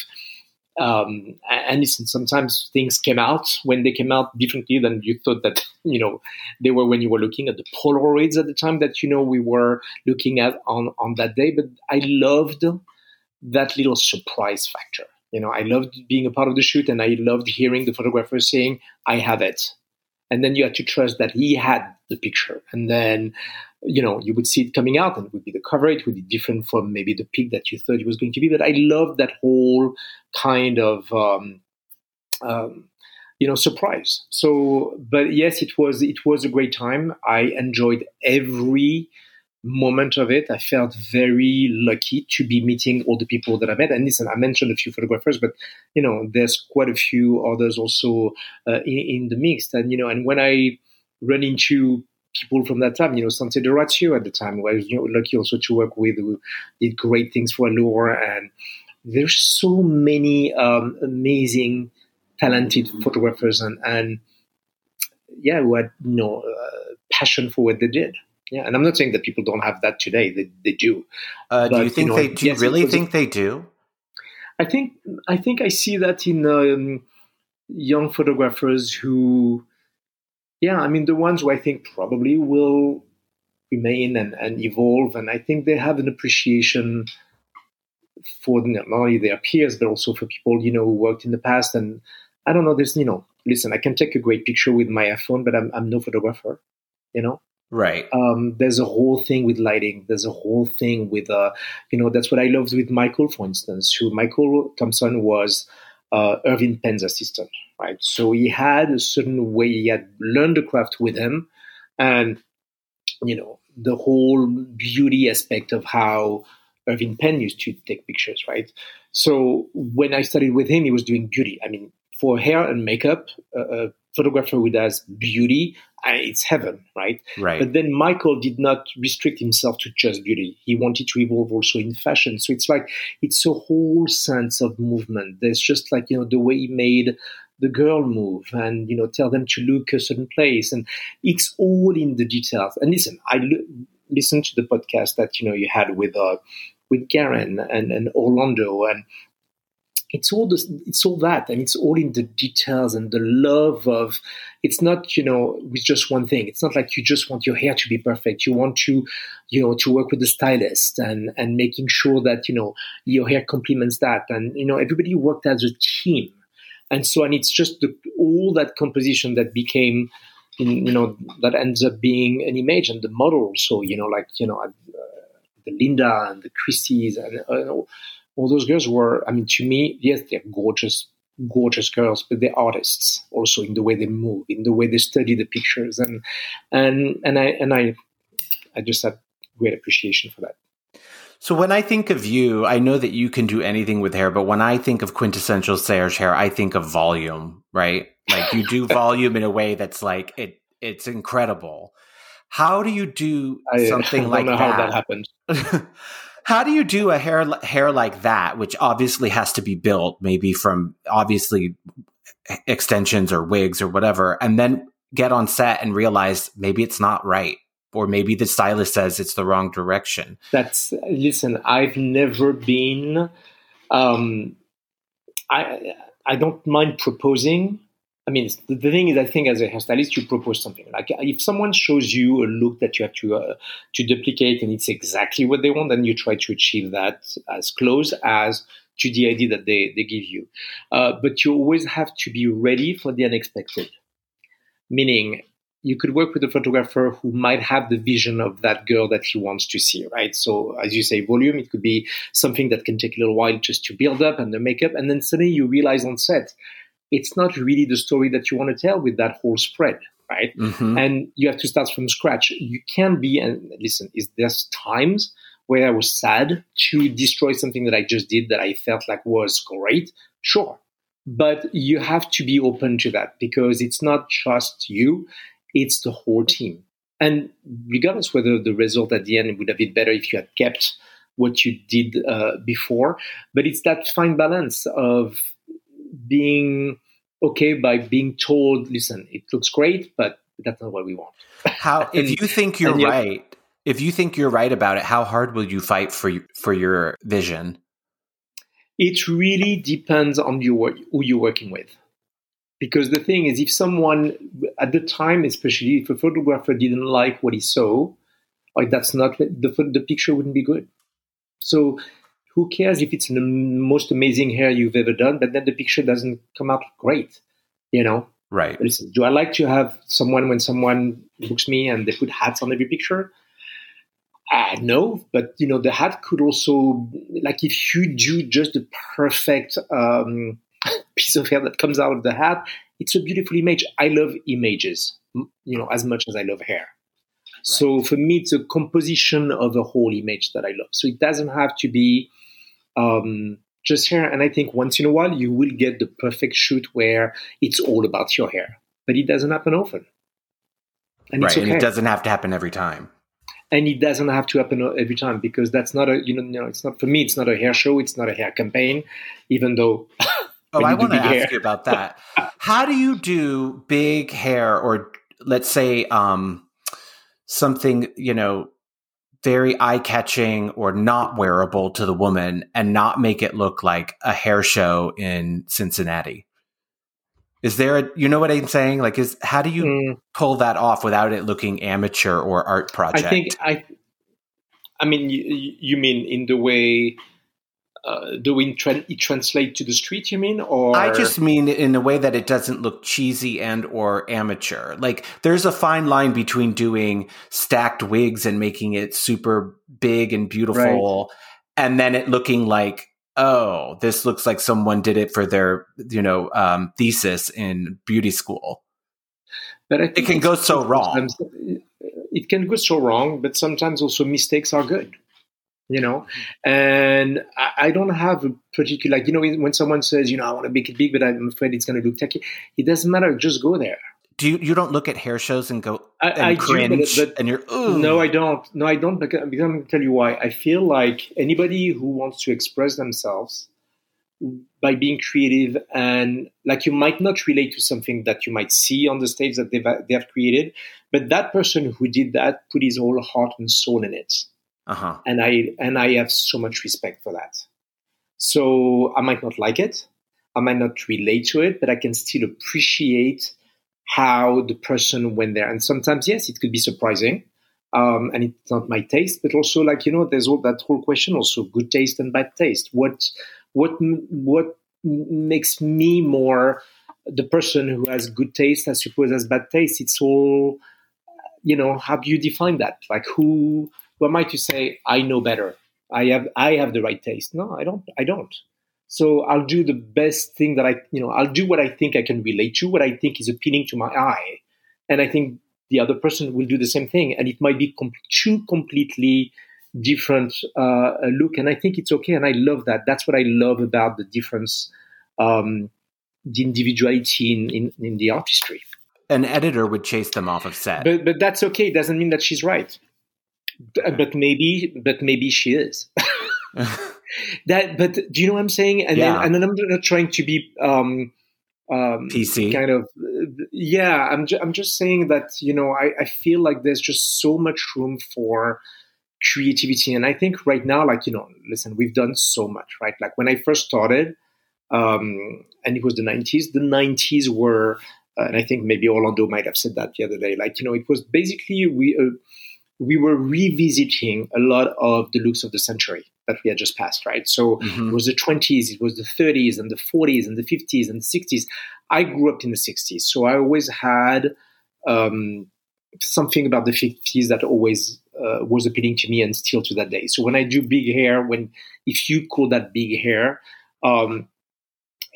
um, and listen, sometimes things came out when they came out differently than you thought that *laughs* you know they were when you were looking at the Polaroids at the time that you know we were looking at on on that day. But I loved that little surprise factor. You know, I loved being a part of the shoot, and I loved hearing the photographer saying, "I have it," and then you had to trust that he had the picture, and then you know, you would see it coming out and it would be the cover. It would be different from maybe the peak that you thought it was going to be. But I love that whole kind of, um, um, you know, surprise. So, but yes, it was, it was a great time. I enjoyed every moment of it. I felt very lucky to be meeting all the people that I met. And listen, I mentioned a few photographers, but you know, there's quite a few others also uh, in, in the mix. And, you know, and when I run into people from that time. You know, Sante D'Orazio at the time was you know, lucky also to work with, who did great things for Allure. And there's so many um, amazing, talented photographers and, and yeah, who had you know uh, passion for what they did. Yeah, and I'm not saying that people don't have that today. They they do. Uh, do you think you know, they? Do you yes, really think they do? I think I think I see that in um, young photographers who yeah, I mean, the ones who I think probably will remain and, and evolve. And I think they have an appreciation for not only their peers, but also for people, you know, who worked in the past. And I don't know, there's, you know, listen, I can take a great picture with my iPhone, but I'm, I'm no photographer, you know? Right. Um, there's a whole thing with lighting. There's a whole thing with, uh, you know, that's what I loved with Michael, for instance, who Michael Thompson was uh, Irving Penn's assistant, right? So he had a certain way, he had learned the craft with him, and you know the whole beauty aspect of how Irving Penn used to take pictures, right? So when I studied with him, he was doing beauty. I mean, for hair and makeup, uh, uh photographer who does beauty, it's heaven, right? Right. But then Michael did not restrict himself to just beauty. He wanted to evolve also in fashion. So it's like it's a whole sense of movement. There's just like you know the way he made the girl move and you know tell them to look a certain place, and it's all in the details. And listen, I l- listened to the podcast that you know you had with uh, with Garren and, and Orlando and it's all this it's all that and it's all in the details and the love of it's not you know with just one thing. It's not like you just want your hair to be perfect. You want to you know to work with the stylist and and making sure that you know your hair complements that. And you know everybody worked as a team. And so and it's just the, all that composition that became you know that ends up being an image and the model so you know like you know uh, the linda and the christies and uh, all those girls were, I mean, to me, yes, they're gorgeous, gorgeous girls, but they're artists also in the way they move, in the way they study the pictures, and and and I and I, I just have great appreciation for that. So when I think of you, I know that you can do anything with hair, but when I think of quintessential Serge hair, I think of volume, right? Like you do *laughs* volume in a way that's like it it's incredible. How do you do *laughs* something I, like that? How that happened? *laughs* How do you do a hair hair like that, which obviously has to be built, maybe from obviously extensions or wigs or whatever, and then get on set and realize maybe it's not right, or maybe the stylist says it's the wrong direction? That's listen. I've never been. Um, I I don't mind proposing I mean, the, thing is, I think as a hairstylist, you propose something. Like if someone shows you a look that you have to uh, to duplicate, and it's exactly what they want, then you try to achieve that as close as to the idea that they they give you. Uh, but you always have to be ready for the unexpected. Meaning, you could work with a photographer who might have the vision of that girl that he wants to see, right? So, as you say, volume, it could be something that can take a little while just to build up and the makeup, and then suddenly you realize on set it's not really the story that you want to tell with that whole spread right? Mm-hmm. and you have to start from scratch. You can be and listen is there's times where i was sad to destroy something that i just did that i felt like was great? Sure. But you have to be open to that because it's not just you it's the whole team. And regardless whether the result at the end would have been better if you had kept what you did uh, before but it's that fine balance of being okay by being told, listen, it looks great, but that's not what we want. *laughs* How if you think you're right, if you think you're right about it, how hard will you fight for for your vision? It really depends on you who you're working with. Because the thing is, if someone at the time, especially if a photographer didn't like what he saw, like that's not the the picture wouldn't be good. So who cares if it's the most amazing hair you've ever done, but then the picture doesn't come out great, you know? Right. Listen, do I like to have someone when someone books me and they put hats on every picture? Uh, no, but you know the hat could also like if you do just the perfect um, *laughs* piece of hair that comes out of the hat, it's a beautiful image. I love images, you know, as much as I love hair. Right. So for me, it's a composition of a whole image that I love. So it doesn't have to be um, just hair. And I think once in a while you will get the perfect shoot where it's all about your hair, but it doesn't happen often. And right, okay. and it doesn't have to happen every time. And it doesn't have to happen every time because that's not a you know, know it's not for me. It's not a hair show. It's not a hair campaign. Even though. *laughs* oh, I want to ask hair. you about that. How do you do big hair, or let's say um, something you know very eye catching or not wearable to the woman and not make it look like a hair show in Cincinnati? Is there a, you know what I'm saying? Like, is, how do you mm. pull that off without it looking amateur or art project? I think, I, I mean, you, you mean in the way uh, do we tra- it translate to the street you mean or? I just mean in a way that it doesn't look cheesy and or amateur. Like there's a fine line between doing stacked wigs and making it super big and beautiful right. and then it looking like oh this looks like someone did it for their you know um, thesis in beauty school. But it can go so wrong. it can go so wrong but sometimes also mistakes are good you know? And I, I, don't have a particular like you know when someone says you know i want to make it big but i'm afraid it's going to look tacky it doesn't matter just go there. Do you you don't look at hair shows and go I, and I cringe do, but, but, and you're no I don't. No I don't because I'm going to tell you why. I feel like anybody who wants to express themselves by being creative and like you might not relate to something that you might see on the stage that they've, they have created but that person who did that put his whole heart and soul in it uh-huh. and I and I have so much respect for that so I might not like it I might not relate to it but I can still appreciate how the person went there. And sometimes, yes, it could be surprising. Um, and it's not my taste, but also like, you know, there's all that whole question also good taste and bad taste. What, what, what makes me more the person who has good taste, I suppose, has bad taste? It's all, you know, how do you define that? Like who, who am I to say I know better? I have, I have the right taste. No, I don't, I don't. So I'll do the best thing that I, you know, I'll do what I think I can relate to, what I think is appealing to my eye. And I think the other person will do the same thing. And it might be com- two completely different uh, look. And I think it's okay. And I love that. That's what I love about the difference, um, the individuality in, in, in the artistry. An editor would chase them off of set. But, but that's okay. It doesn't mean that she's right. But maybe, but maybe she is. *laughs* *laughs* that, but do you know what I'm saying? And yeah. then, and then I'm not trying to be um, um, PC kind of. Yeah, I'm. Ju- I'm just saying that you know I, I feel like there's just so much room for creativity, and I think right now, like you know, listen, we've done so much, right? Like when I first started, um, and it was the 90s. The 90s were, uh, and I think maybe Orlando might have said that the other day. Like you know, it was basically we. Uh, we were revisiting a lot of the looks of the century that we had just passed, right? So mm-hmm. it was the 20s, it was the 30s, and the 40s, and the 50s, and the 60s. I grew up in the 60s, so I always had um, something about the 50s that always uh, was appealing to me, and still to that day. So when I do big hair, when if you call that big hair, um,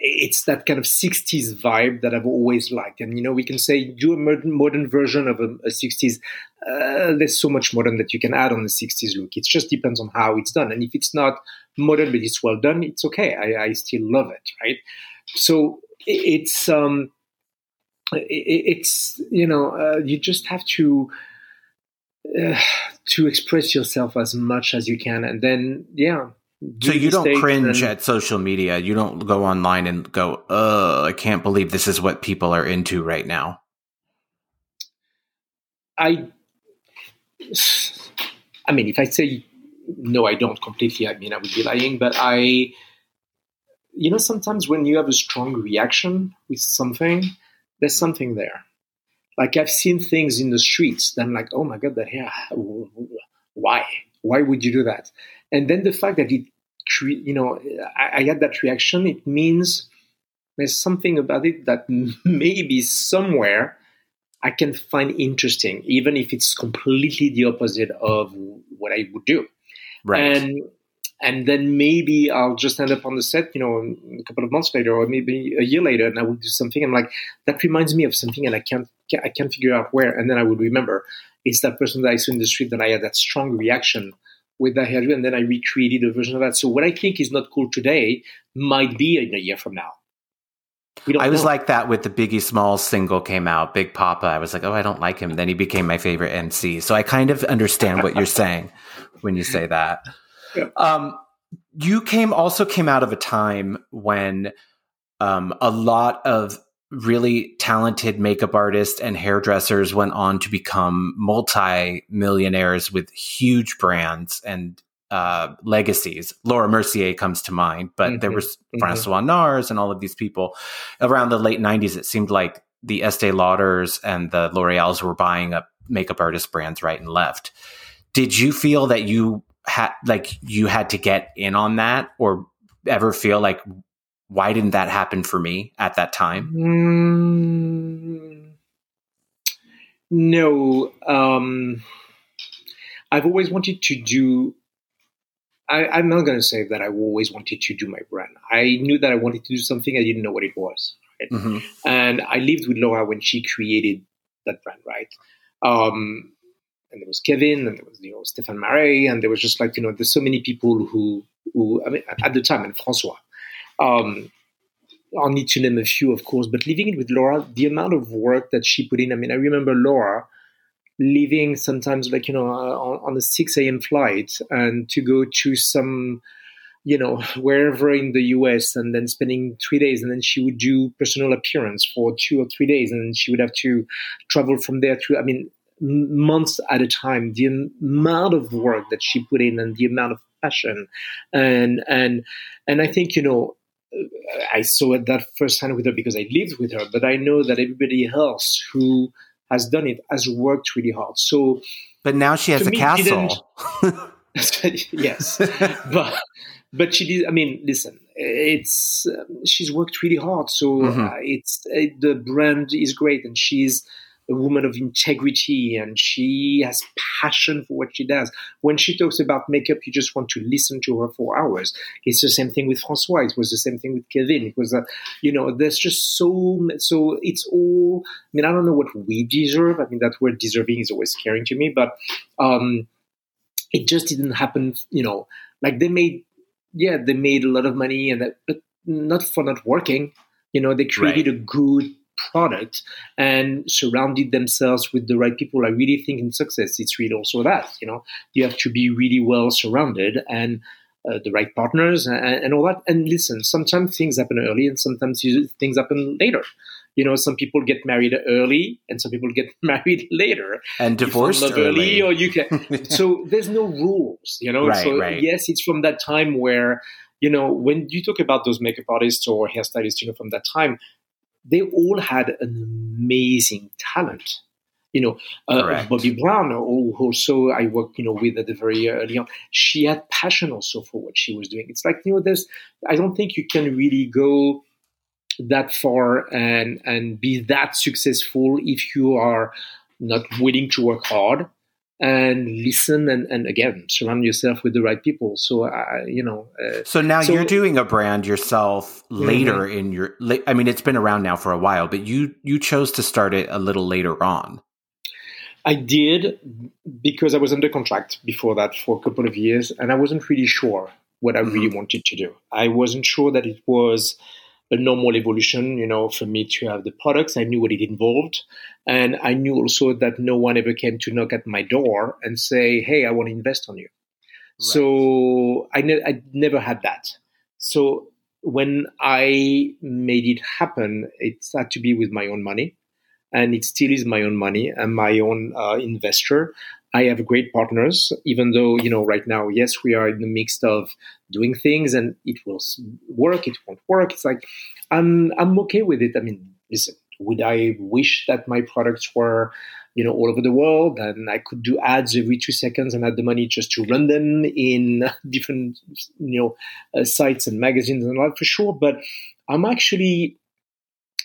it's that kind of 60s vibe that I've always liked. And, you know, we can say do a modern, version of a, a 60s. Uh, there's so much modern that you can add on the 60s look. It just depends on how it's done. And if it's not modern, but it's well done, it's okay. I, I still love it, right? So it's, um, it's, you know, uh, you just have to, uh, to express yourself as much as you can. And then, yeah, so you don't cringe and, at social media. You don't go online and go, "Uh, I can't believe this is what people are into right now." I, *sighs* I mean, if I say no, I don't completely. I mean, I would be lying. But I, you know, sometimes when you have a strong reaction with something, there's something there. Like I've seen things in the streets, then like, oh my god, that hair. Why? Why would you do that? And then the fact that it, you know, I, I had that reaction, it means there's something about it that *laughs* maybe somewhere I can find interesting, even if it's completely the opposite of what I would do. Right. And and then maybe I'll just end up on the set, you know, a couple of months later, or maybe a year later, and I will do something. I'm like, that reminds me of something, and I can't, I can't figure out where. And then I would remember it's that person that I saw in the street that I had that strong reaction with that hairdo, and then I recreated a version of that. So what I think is not cool today might be in a year from now. I was know. like that with the Biggie Smalls single came out, Big Poppa. I was like, oh, I don't like him. Then he became my favorite MC. So I kind of understand what you're saying when you say that. Yeah. Um, you came also came out of a time when um, a lot of really talented makeup artists and hairdressers went on to become multi-millionaires with huge brands and uh, legacies. Laura Mercier comes to mind, but mm-hmm. there was mm-hmm. Francois Nars and all of these people. Around the late 90s, it seemed like the Estee Lauders and the L'Oreals were buying up makeup artist brands right and left. Did you feel that you had like you had to get in on that or ever feel like why didn't that happen for me at that time? Mm, no. Um, I've always wanted to do. I, am not going to say that I always wanted to do my brand. I knew that I wanted to do something. I didn't know what it was. Right? Mm-hmm. And I lived with Laura when she created that brand, right? Um, and there was Kevyn, and there was you know Stéphane Marais, and there was just like you know there's so many people who who I mean at the time and Francois. Um, I'll need to name a few, of course, but living it with Laura, the amount of work that she put in. I mean, I remember Laura leaving sometimes like you know uh, on, on a 6 a.m flight and to go to some you know *laughs* wherever in the us and then spending three days and then she would do personal appearance for two or three days and she would have to travel from there to, i mean months at a time the amount of work that she put in and the amount of passion and and and i think you know i saw it that firsthand with her because i lived with her but i know that everybody else who has done it has worked really hard. So but now she has a castle. *laughs* yes. But but she did i mean listen it's um, she's worked really hard. So mm-hmm. uh, it's uh, the brand is great and she's a woman of integrity and she has passion for what she does. When she talks about makeup, you just want to listen to her for hours. It's the same thing with Francois. It was the same thing with Kevyn. It was, uh, you know, there's just so, so it's all, I mean, I don't know what we deserve. I mean, that word deserving is always scary to me, but, um, it just didn't happen, you know, like they made, yeah, they made a lot of money and that, but not for not working. You know, they created right. a good product and surrounded themselves with the right people. I really think in success, it's really also that, you know, you have to be really well surrounded and uh, the right partners and, and, all that. And listen, sometimes things happen early and sometimes things happen later. You know, some people get married early and some people get *laughs* married later. And divorced early. early. or you can. *laughs* so there's no rules, you know. Right, so right. yes, it's from that time where, you know, when you talk about those makeup artists or hairstylists, you know, from that time, they all had an amazing talent. You know, uh, Bobbi Brown, who also I worked, you know, with at the very early on. She had passion also for what she was doing. It's like you know, there's. I don't think you can really go that far and and be that successful if you are not willing to work hard and listen and, and again surround yourself with the right people so uh, you know uh, so now so, you're doing a brand yourself later mm-hmm. in your i mean it's been around now for a while but you you chose to start it a little later on i did because i was under contract before that for a couple of years and i wasn't really sure what i mm-hmm. really wanted to do i wasn't sure that it was a normal evolution, you know, for me to have the products. I knew what it involved. And I knew also that no one ever came to knock at my door and say, Hey, I want to invest on you. Right. So I, ne- I never had that. So when I made it happen, it had to be with my own money. And it still is my own money and my own uh, investor. I have great partners, even though, you know, right now, yes, we are in the mix of doing things and it will work, it won't work. It's like, I'm, I'm okay with it. I mean, listen, would I wish that my products were, you know, all over the world and I could do ads every two seconds and had the money just to run them in *laughs* different, you know, uh, sites and magazines and all that for sure. But I'm actually,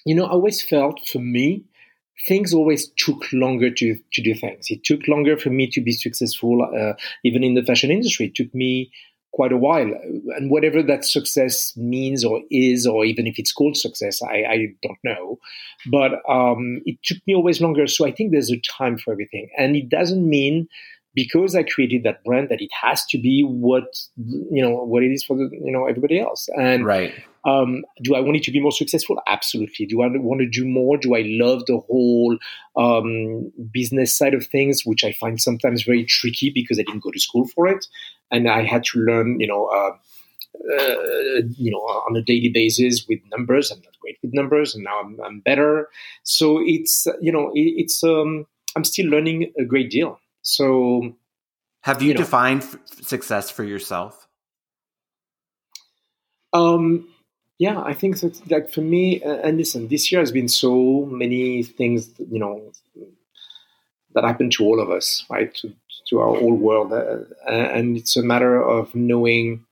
you know, I always felt for me, things always took longer to, to do things. It took longer for me to be successful, uh, even in the fashion industry. It took me quite a while. And whatever that success means or is, or even if it's called success, I, I don't know. But um, it took me always longer. So I think there's a time for everything. And it doesn't mean because I created that brand that it has to be what you know what it is for the, you know everybody else. And right. Um, do I want it to be more successful? Absolutely. Do I want to do more? Do I love the whole um, business side of things, which I find sometimes very tricky because I didn't go to school for it, and I had to learn, you know. Uh, uh, you know, on a daily basis with numbers. I'm not great with numbers, and now I'm, I'm better. So it's you know, it, it's um, I'm still learning a great deal. So, have you, you know, defined success for yourself? Um, yeah, I think that Like for me, and listen, this year has been so many things, you know, that happened to all of us, right? To, to our whole world, uh, and it's a matter of knowing,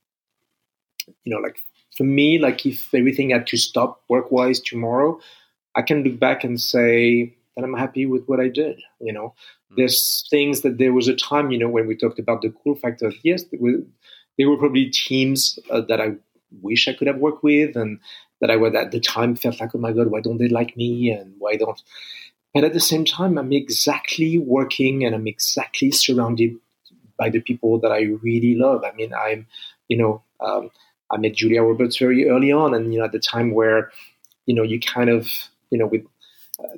you know, like for me, like if everything had to stop work-wise tomorrow, I can look back and say that I'm happy with what I did. You know. There's things that there was a time, you know, when we talked about the cool factor. Yes, there were, there were probably teams uh, that I wish I could have worked with, and that I would at the time felt like, oh my god, why don't they like me, and why don't but at the same time, I'm exactly working and I'm exactly surrounded by the people that I really love. I mean, I'm, you know, um, I met Julia Roberts very early on, and you know, at the time where, you know, you kind of, you know, with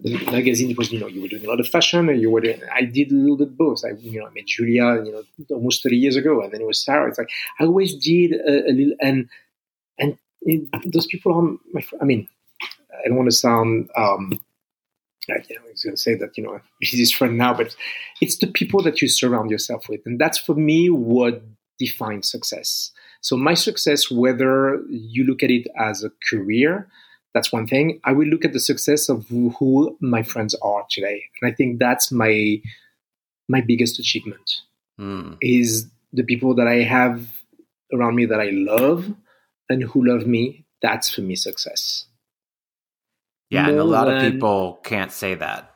the magazine was, you know, you were doing a lot of fashion, and you were doing. I did a little bit both. I, you know, I met Julia, you know, almost thirty years ago, and then it was Sarah. It's like I always did a, a little, and and it, those people are my. I mean, I don't want to sound. Um, like, you know, he's going to say that, you know, *laughs* he's his friend now, but it's the people that you surround yourself with. And that's for me what defines success. So my success, whether you look at it as a career, that's one thing. I will look at the success of who my friends are today. And I think that's my my biggest achievement mm. is the people that I have around me that I love and who love me. That's for me success. Yeah, and a lot than, of people can't say that.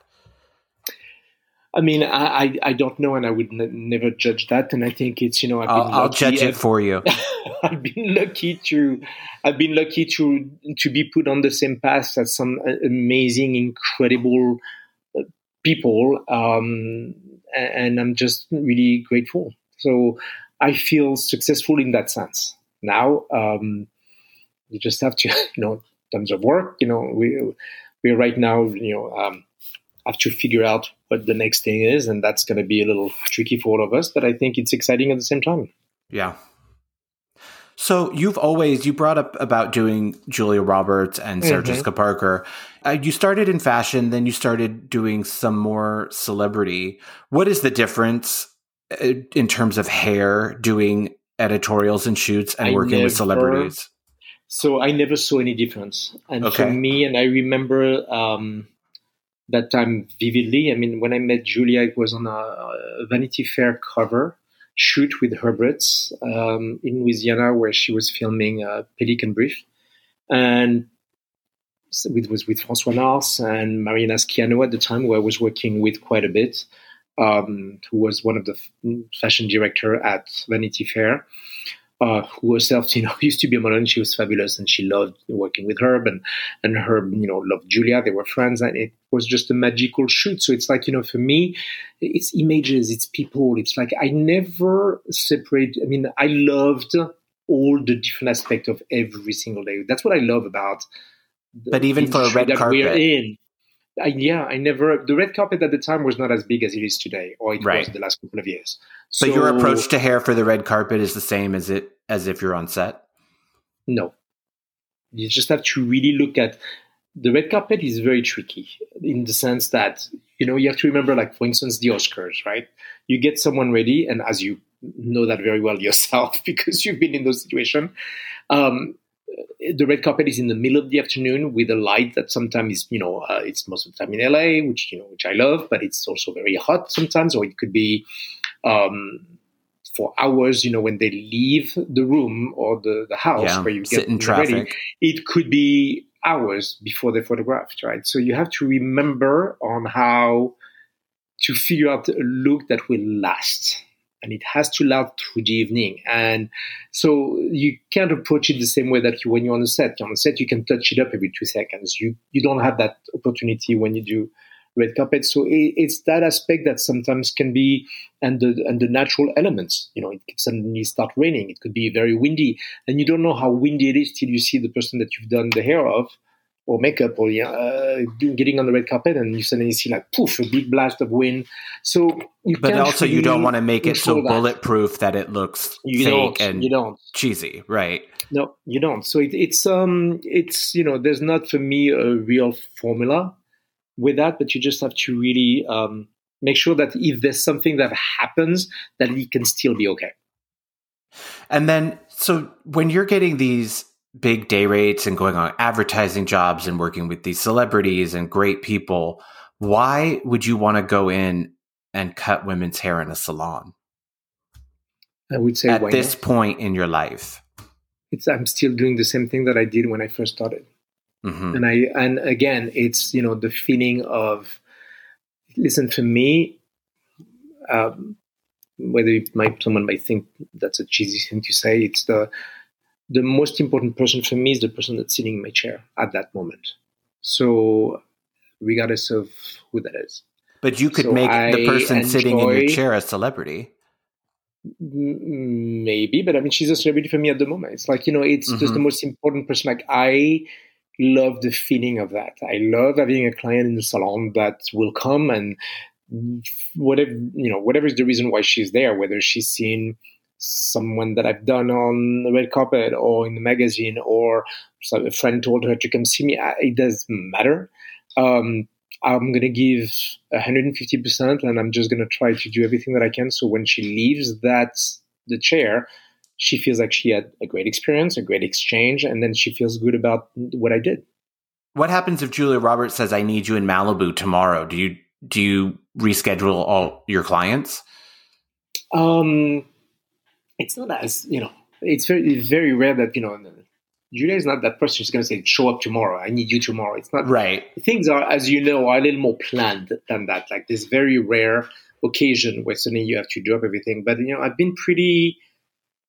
I mean, I, I, I don't know, and I would n- never judge that. And I think it's you know, I've I'll, I'll judge it for you. *laughs* I've been lucky to, I've been lucky to to be put on the same path as some uh, amazing, incredible uh, people, um, and I'm just really grateful. So I feel successful in that sense. Now, um, you just have to, *laughs* you know, in terms of work. You know, we we're right now, you know, um, have to figure out what the next thing is, and that's going to be a little tricky for all of us. But I think it's exciting at the same time. Yeah. So you've always you brought up about doing Julia Roberts and Sarah mm-hmm. Jessica Parker. Uh, you started in fashion, then you started doing some more celebrity. What is the difference uh, in terms of hair, doing editorials and shoots, and I working never, with celebrities? So I never saw any difference. And okay. for me, and I remember um, that time vividly. I mean, when I met Julia, it was on a, Vanity Fair cover shoot with Herb Ritts um, in Louisiana, where she was filming uh, Pelican Brief, and it was with François Nars and Marina Schiano at the time, who I was working with quite a bit, um, who was one of the fashion director at Vanity Fair uh, who herself, *laughs* you know, used to be a model and she was fabulous and she loved working with Herb and, and Herb, you know, loved Julia. They were friends and it was just a magical shoot. So it's like, you know, for me, it's images, it's people. It's like I never separate. I mean, I loved all the different aspects of every single day. That's what I love about. but even for a red carpet, we're in. I, yeah, I never. The red carpet at the time was not as big as it is today, or it right. was the last couple of years. So, but your approach to hair for the red carpet is the same as it as if you're on set. No, you just have to really look at the red carpet is very tricky in the sense that you know you have to remember, like for instance, the Oscars, right? You get someone ready, and as you know that very well yourself *laughs* because you've been in those situations. Um, the red carpet is in the middle of the afternoon with a light that sometimes is, you know, uh, it's most of the time in LA, which you know, which I love, but it's also very hot sometimes, or it could be um, for hours. You know, when they leave the room or the, the house yeah, where you get in traffic, ready, it could be hours before they're photographed, right? So you have to remember on how to figure out a look that will last and it has to last through the evening. And so you can't approach it the same way that you, when you're on a set. On a set, you can touch it up every two seconds. You you don't have that opportunity when you do red carpet. So it, it's that aspect that sometimes can be, and the and the natural elements. You know, it could suddenly start raining. It could be very windy, and you don't know how windy it is till you see the person that you've done the hair of or makeup or uh, getting on the red carpet and you suddenly see like poof a big blast of wind. So but also you don't want to make it so that. bulletproof that it looks you fake and you don't. cheesy right? No you don't. So it, it's um it's you know there's not for me a real formula with that but you just have to really um make sure that if there's something that happens that it can still be okay. And then so when you're getting these big day rates and going on advertising jobs and working with these celebrities and great people, why would you want to go in and cut women's hair in a salon? I would say at this not? point in your life. It's I'm still doing the same thing that I did when I first started. Mm-hmm. And I and again, it's you know the feeling of listen to me. Um, whether might, someone might think that's a cheesy thing to say, it's the the most important person for me is the person that's sitting in my chair at that moment. So regardless of who that is. But you could so make I the person enjoy, sitting in your chair a celebrity. Maybe, but I mean, she's a celebrity for me at the moment. It's like you know, it's mm-hmm. just the mm-hmm. most important person. Like I love the feeling of that. I love having a client in the salon that will come and whatever you know, whatever is the reason why she's there, whether she's seen someone that I've done on the red carpet or in the magazine, or a friend told her to come see me. It doesn't matter. Um, I'm going to give 150% and I'm just going to try to do everything that I can. So when she leaves that, the chair, she feels like she had a great experience, a great exchange, and then she feels good about what I did. What happens if Julia Roberts says, I need you in Malibu tomorrow? Do you, do you reschedule all your clients? Um, it's not as, you know, it's very, very rare that, you know, Julia is not that person who's going to say, show up tomorrow. I need you tomorrow. It's not right. Things are, as you know, are a little more planned than that. Like this very rare occasion where suddenly you have to drop everything. But, you know, I've been pretty,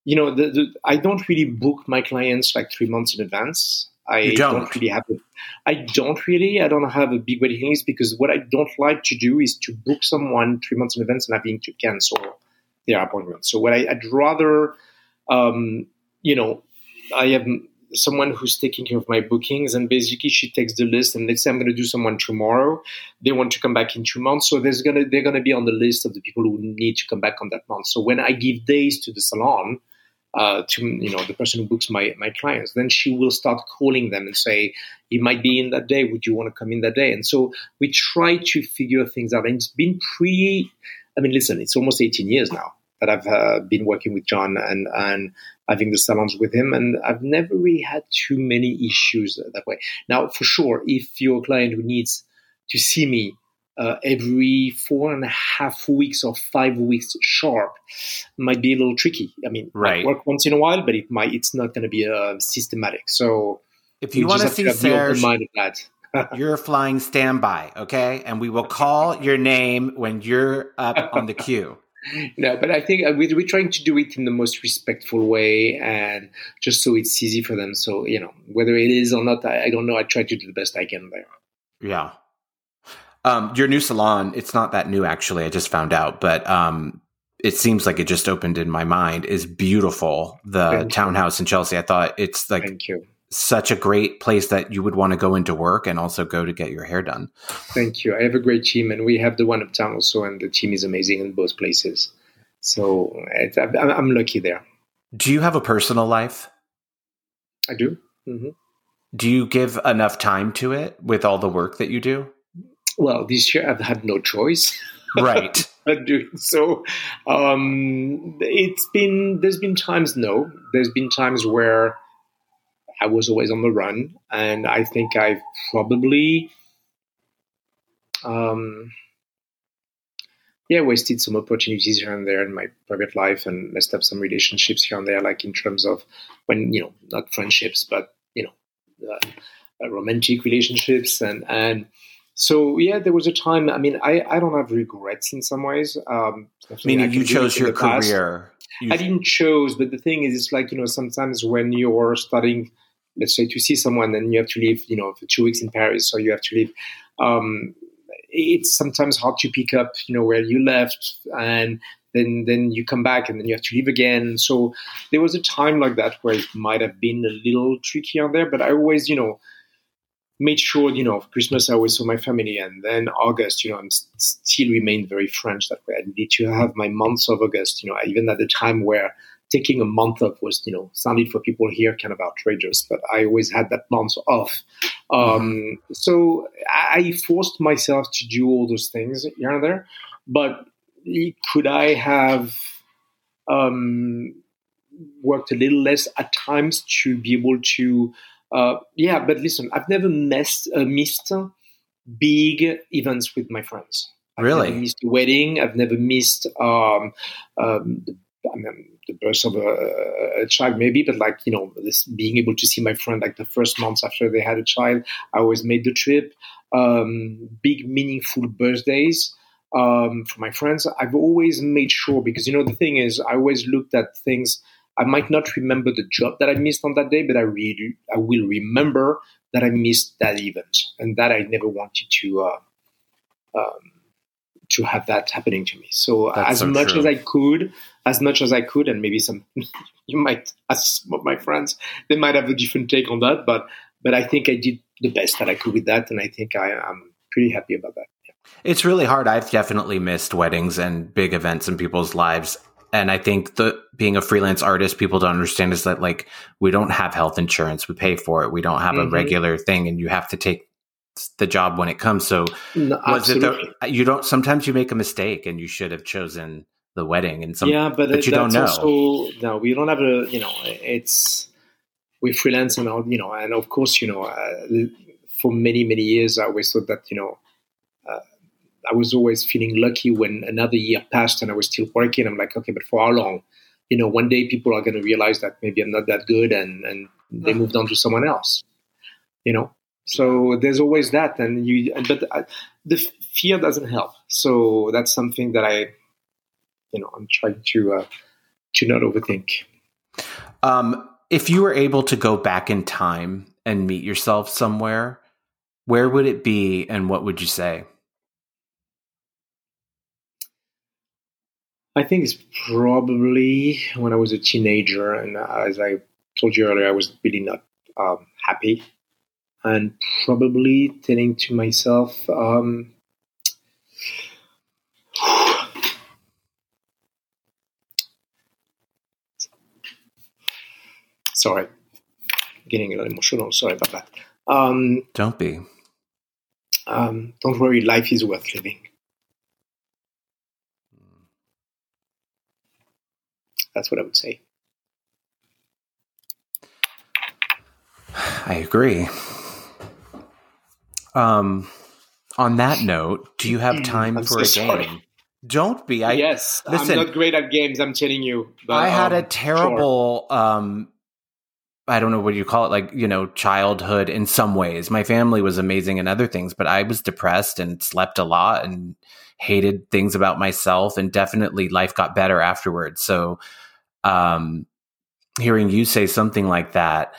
you know, the, the, I don't really book my clients like three months in advance. I don't. don't. really have a, I don't really. I don't have a big waiting list because what I don't like to do is to book someone three months in advance and having to cancel their appointment. So what I, would rather, um, you know, I have someone who's taking care of my bookings and basically she takes the list and let's say i'm going to do someone tomorrow they want to come back in two months. So there's going to they're going to be on the list of the people who need to come back on that month. So when i give days to the salon uh, to you know the person who books my my clients then she will start calling them and say you might be in that day. Would you want to come in that day? And so we try to figure things out. And it's been pretty i mean listen it's almost 18 years now that I've uh, been working with John and and having the salons with him, and I've never really had too many issues that way. Now, for sure, if you're a client who needs to see me uh, every four and a half weeks or five weeks sharp, might be a little tricky. I mean, right. work once in a while, but it might it's not going to be uh, systematic. So if you want to see Serge, you're flying standby, okay? And we will call your name when you're up on the queue *laughs* no, but I think uh, we, we're trying to do it in the most respectful way and just so it's easy for them. So, you know, whether it is or not, I, I don't know. I try to do the best I can there. Yeah. Um, your new salon, it's not that new actually. I just found out, but um, it seems like it just opened in my mind is beautiful. The Thank townhouse you. in Chelsea. I thought it's like Thank you such a great place that you would want to go into work and also go to get your hair done. Thank you. I have a great team, and we have the one uptown also, and the team is amazing in both places. So I'm lucky there. Do you have a personal life? I do. Mm-hmm. Do you give enough time to it with all the work that you do? Well, this year I've had no choice. Right. *laughs* so, um, it's been there's been times no, there's been times where I was always on the run, and I think I've probably, um, yeah, wasted some opportunities here and there in my private life, and messed up some relationships here and there, like in terms of when you know, not friendships, but you know, uh, romantic relationships, and and so yeah, there was a time. I mean, I I don't have regrets in some ways. Um, Meaning you chose your career. I didn't choose, but the thing is, it's like you know, sometimes when you're studying let's say to see someone and you have to live, you know, for two weeks in Paris, or you have to live. Um, it's sometimes hard to pick up, you know, where you left, and then then you come back and then you have to leave again. So there was a time like that where it might have been a little tricky on there, but I always, you know, made sure, you know, Christmas I always saw my family, and then August, you know, I'm still remained very French that way. I need to have my months of August, you know, even at the time where taking a month off was, you know, sounded for people here kind of outrageous, but I always had that month off. Um. So I forced myself to do all those things here and there. But could I have um, worked a little less at times to be able to? Uh, yeah, but listen, I've never missed, uh, missed big events with my friends. I've really? missed a wedding. I've never missed um, um, I mean, the birth of a, a, child, maybe, but like, you know, this being able to see my friend like the first months after they had a child, I always made the trip. Um, big, meaningful birthdays um, for my friends. I've always made sure because, you know, the thing is, I always looked at things. I might not remember the job that I missed on that day, but I really, I will remember that I missed that event and that I never wanted to uh, um, to have that happening to me. So That's as so much true. as I could, as much as I could, and maybe some *laughs* you might ask some of my friends, they might have a different take on that, but but I think I did the best that I could with that, and I think I am pretty happy about that. It's really hard. I've definitely missed weddings and big events in people's lives. And I think the being a freelance artist, people don't understand is that like we don't have health insurance. We pay for it. We don't have a Mhm. regular thing and you have to take the job when it comes. So No, was it the, you don't sometimes you make a mistake and you should have chosen the wedding and some yeah, but, but you don't know. Also, no, we don't have a. You know, it's we freelance and all. You know, and of course, you know, uh, for many many years, I always thought that you know. Uh, I was always feeling lucky when another year passed and I was still working. I'm like, okay, but for how long? You know, one day people are going to realize that maybe I'm not that good, and and they moved on to someone else. You know, so there's always that, and you. But uh, the fear doesn't help. So that's something that I you know i'm trying to uh, to not overthink Um, if you were able to go back in time and meet yourself somewhere, where would it be and what would you say? i think it's probably when i was a teenager and as i told you earlier i was really not um, happy and probably telling to myself um, sorry getting a little emotional sorry about that um, Don't be. um, don't worry, life is worth living. That's what I would say. I agree. Um, on that note, do you have time I'm for so a sorry. game? Don't be. I yes, listen- I'm not great at games. I'm telling you. But, I had a um, terrible um I don't know what you call it, like, you know, childhood in some ways. My family was amazing in other things, but I was depressed and slept a lot and hated things about myself and definitely life got better afterwards. So um hearing you say something like that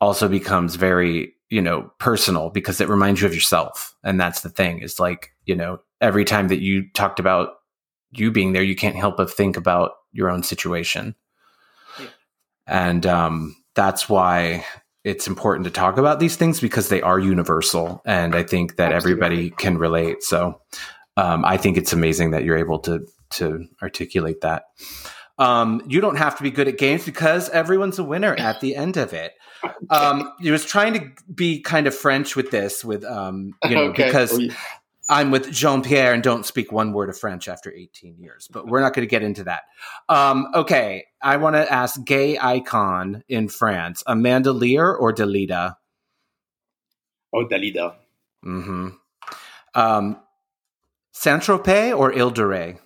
also becomes very, you know, personal because it reminds you of yourself. And that's the thing is like, you know, every time that you talked about you being there, you can't help but think about your own situation. Yeah. And um, that's why it's important to talk about these things because they are universal. And I think that Absolutely. everybody can relate. So um, I think it's amazing that you're able to to articulate that. Um, you don't have to be good at games because everyone's a winner at the end of it. Um, you was trying to be kind of French with this, with um, you know, okay. because Oui. I'm with Jean Pierre and don't speak one word of French after 18 years, but we're not going to get into that. Um, okay, I want to ask gay icon in France, Amanda Lear or Dalida? Oh, Dalida. Mm-hmm. Um, Saint Tropez or Ile de Ré?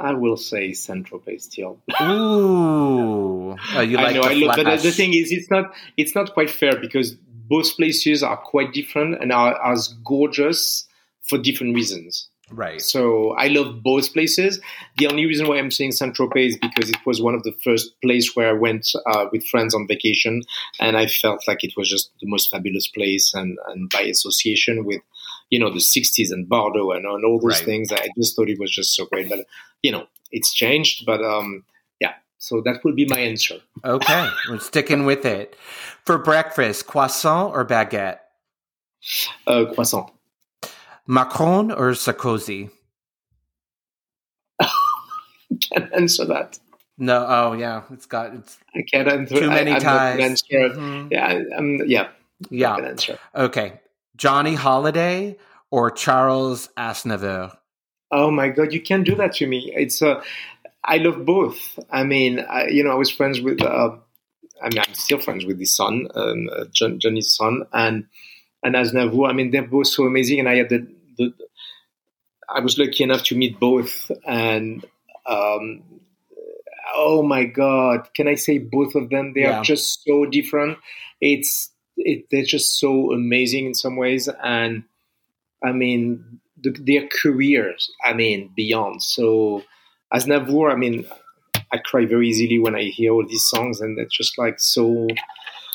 I will say Saint Tropez still. Ooh, oh, you like I know. the I love, but the, thing is, it's not. It's not quite fair because both places are quite different and are as gorgeous for different reasons. right? So I love both places. The only reason why I'm saying Saint Tropez is because it was one of the first place where I went uh, with friends on vacation, and I felt like it was just the most fabulous place, and, and by association with, you know, the '60s and Bardot and, and all those Right. things, I just thought it was just so great. But you know, it's changed, but um, yeah. So that would be my answer. Okay, *laughs* we're sticking with it. For breakfast, croissant or baguette? Uh, croissant. Macron or Sarkozy? *laughs* Can't answer that. No, oh yeah, it's got it's I can't answer. too many I, I'm not ties. gonna answer. Mhm. Yeah, I'm, yeah. Yeah. Answer. Okay. Johnny Hallyday or Charles Aznavour? Oh my god, you can't do that to me. It's uh, I love both. I mean, I, you know, I was friends with. Uh, I mean, I'm still friends with his son, um, uh, John, Johnny's son, and and Aznavour. I mean, they're both so amazing, and I had the, the I was lucky enough to meet both, and um, oh my god, can I say both of them? They Yeah. are just so different. It's it, they're just so amazing in some ways, and I mean, the, their careers, I mean, beyond. So, Aznavour, I mean, I cry very easily when I hear all these songs, and it's just like so,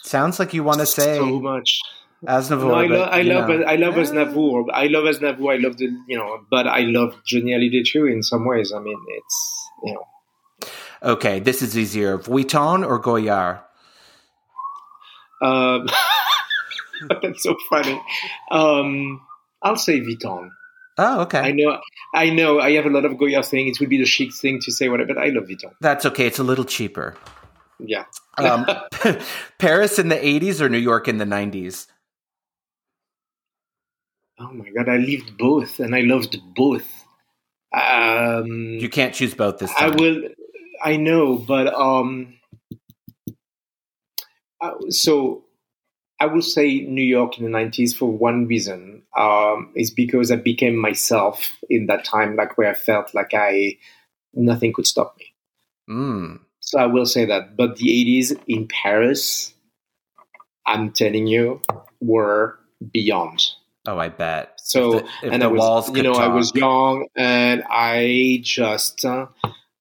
Sounds like you want to say so much. Aznavour. No, I, lo- but, I love know. I love Eh. Aznavour. I love Aznavour. I love the you know, but I love Johnny Hallyday too in some ways. I mean, it's you know, Okay, this is easier. Vuitton or Goyard? um, *laughs* *laughs* that's so funny. Um, I'll say Vuitton. Oh, okay. I know, I know. I have a lot of Goyard thing. It would be the chic thing to say whatever, but I love Vuitton. That's okay. It's a little cheaper. Yeah. Um, *laughs* *laughs* Paris in the 80s or New York in the 90s? Oh my god, I lived both, and I loved both. Um, You can't choose both this time. I will. I know, but um, uh, so I will say New York in the '90s for one reason. Um, is because I became myself in that time, like where I felt like I nothing could stop me. Mm. So I will say that. But the '80s in Paris, I'm telling you, were beyond. Oh, I bet. So If the- if and the I was, walls you know, I was young and I just, uh,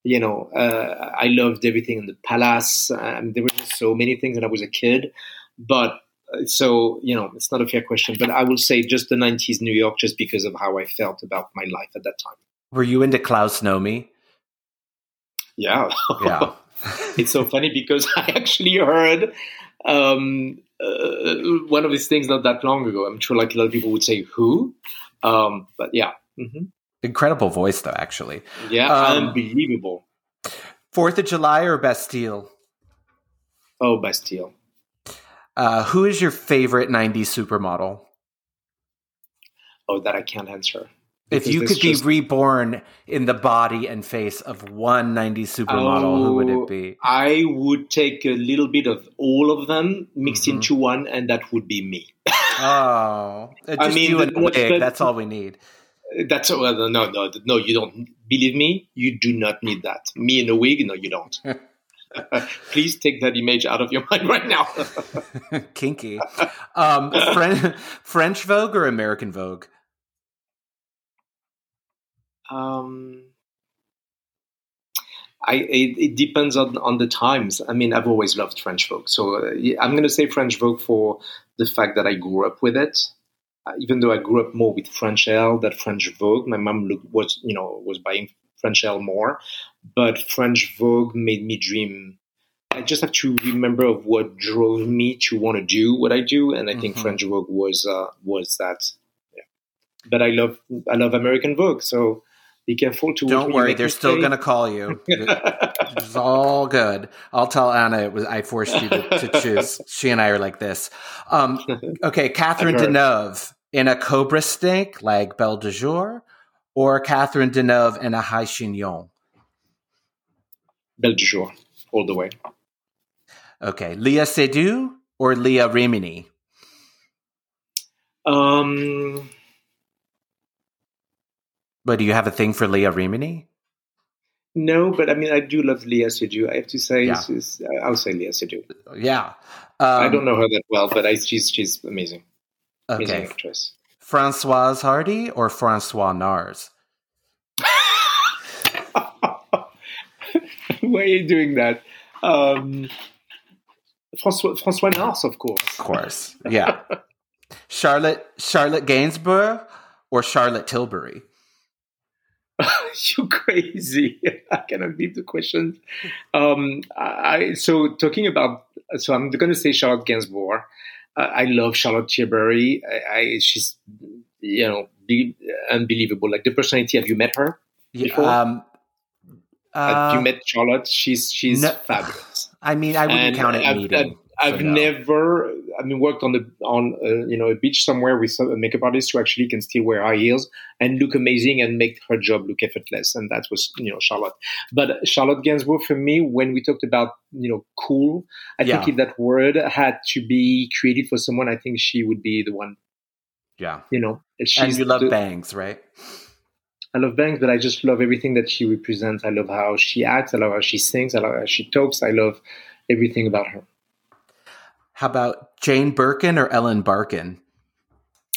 you know, uh, I loved everything in the palace. And there were just so many things, and I was a kid. But so you know, it's not a fair question. But I will say just the '90s New York, just because of how I felt about my life at that time. Were you into Klaus Nomi? Yeah, Yeah. *laughs* it's so funny because I actually heard um, uh, one of these things not that long ago. I'm sure like a lot of people would say who, um, but yeah, hmm Incredible voice, though, actually. yeah, Um, unbelievable. Fourth of July or Bastille? Oh, Bastille. Uh, who is your favorite 90s supermodel? Oh, that I can't answer. If you could be reborn in the body and face of one 90s supermodel, who would Oh, it be? I would take a little bit of all of them mixed Mhm. into one, and that would be me. Oh, *laughs* just I mean, the- wig. the- That's all we need. That's well, no, no, no. You don't believe me. You do not need that. Me in a wig? No, you don't. *laughs* *laughs* Please take that image out of your *laughs* mind right now. *laughs* Kinky. Um, French, French Vogue or American Vogue? um, I it, it depends on on the times. I mean, I've always loved French Vogue, so uh, I'm going to say French Vogue for the fact that I grew up with it. Uh, even though I grew up more with French Elle than French Vogue, my mom look, was you know was buying French Elle more, but French Vogue made me dream. I just have to remember of what drove me to want to do what I do, and I think Mhm. French Vogue was uh, was that. Yeah. But I love I love American Vogue, so be careful to. Don't worry, they're still going to call you. It's *laughs* all good. I'll tell Anna it was I forced you to, to choose. She and I are like this. Um, *laughs* okay, Catherine Deneuve in a Cobra snake like Belle de Jour, or Catherine Deneuve in a high chignon. Belle de Jour, all the way. Okay, Léa Seydoux or Leah Remini. Um, But do you have a thing for Leah Remini? no, but I mean, I do love Léa Seydoux. I have to say, Yeah. she's- I'll say Léa Seydoux. Yeah. Um, I don't know her that well, but I, she's she's amazing, amazing Okay, actress. Francoise Hardy or Francois Nars? *laughs* *laughs* Why are you doing that? Um, François François Nars, of course. Of course. Yeah. *laughs* Charlotte Charlotte Gainsbourg or Charlotte Tilbury? *laughs* you crazy. I cannot beat the question. Um, I so talking about so I'm going to say Charlotte Gainsbourg. Uh, I love Charlotte Tilbury. I, I she's you know be, unbelievable. Like the personality. Have you met her? Yeah, Before? um, uh, you met Charlotte? She's she's no. fabulous. *sighs* I mean, I wouldn't And count it I've- meeting. I've no. never, I mean, worked on the on uh, you know a beach somewhere with some, a makeup artist who actually can still wear high heels and look amazing and make her job look effortless, and that was you know Charlotte. But Charlotte Gainsbourg for me, when we talked about you know cool, I Yeah. think if that word had to be created for someone, I think she would be the one. Yeah. You know, she's And you love the- bangs, right? I love Banks, but I just love everything that she represents. I love how she acts. I love how she sings. I love how she talks. I love everything about her. How about Jane Birkin or Ellen Barkin?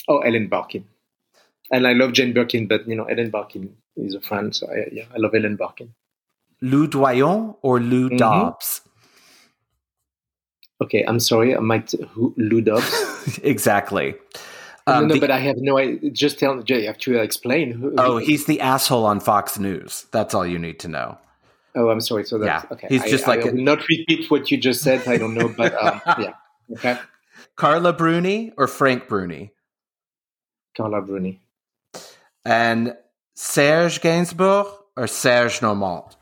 Oh, Ellen Barkin. And I love Jane Birkin, but you know, Ellen Barkin is a friend, so I, yeah, I love Ellen Barkin. Lou Doillon or Lou Mhm. Dobbs? Okay, I'm sorry. I might who, Lou Dobbs. *laughs* exactly. Um, no, no, the, but I have no. idea. just tell. You have to explain. Who, oh, he's the asshole on Fox News. That's all you need to know. Oh, I'm sorry. So that's yeah. okay. He's just I, like I will not repeat what you just said. I don't know, but um, *laughs* yeah. Okay. Carla Bruni or Frank Bruni? Carla Bruni. And Serge Gainsbourg or Serge Normant?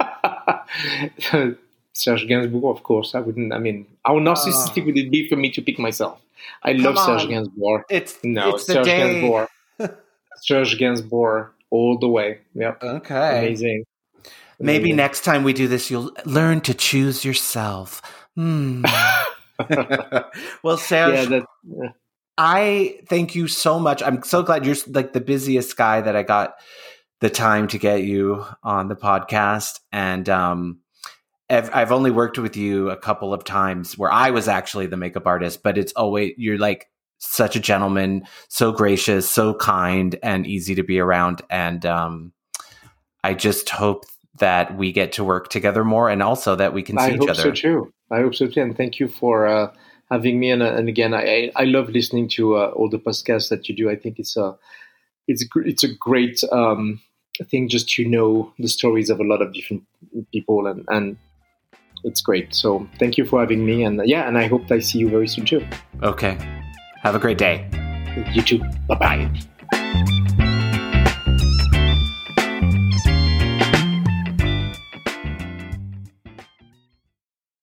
*laughs* Serge Gainsbourg, of course. I wouldn't. I mean, how narcissistic oh. would it be for me to pick myself? I Come love on. Serge Gainsbourg. It's no it's Serge Gainsbourg. *laughs* Serge Gainsbourg all the way. Yep. Okay. Amazing. Maybe Amazing. next time we do this, you'll learn to choose yourself. Hmm. *laughs* well, Serge, yeah, that, yeah. I thank you so much. I'm so glad you're like the busiest guy that I got the time to get you on the podcast. And um, I've only worked with you a couple of times where I was actually the makeup artist, but it's always you're like such a gentleman, so gracious, so kind, and easy to be around. And um, I just hope that we get to work together more, and also that we can see I each hope other. So too. I hope so too, and thank you for uh, having me. And, uh, and again, I, I love listening to uh, all the podcasts that you do. I think it's a it's it's a great um, thing just to know the stories of a lot of different people, and and it's great. So thank you for having me, and uh, yeah, and I hope I see you very soon too. Okay, have a great day. You too. Bye bye.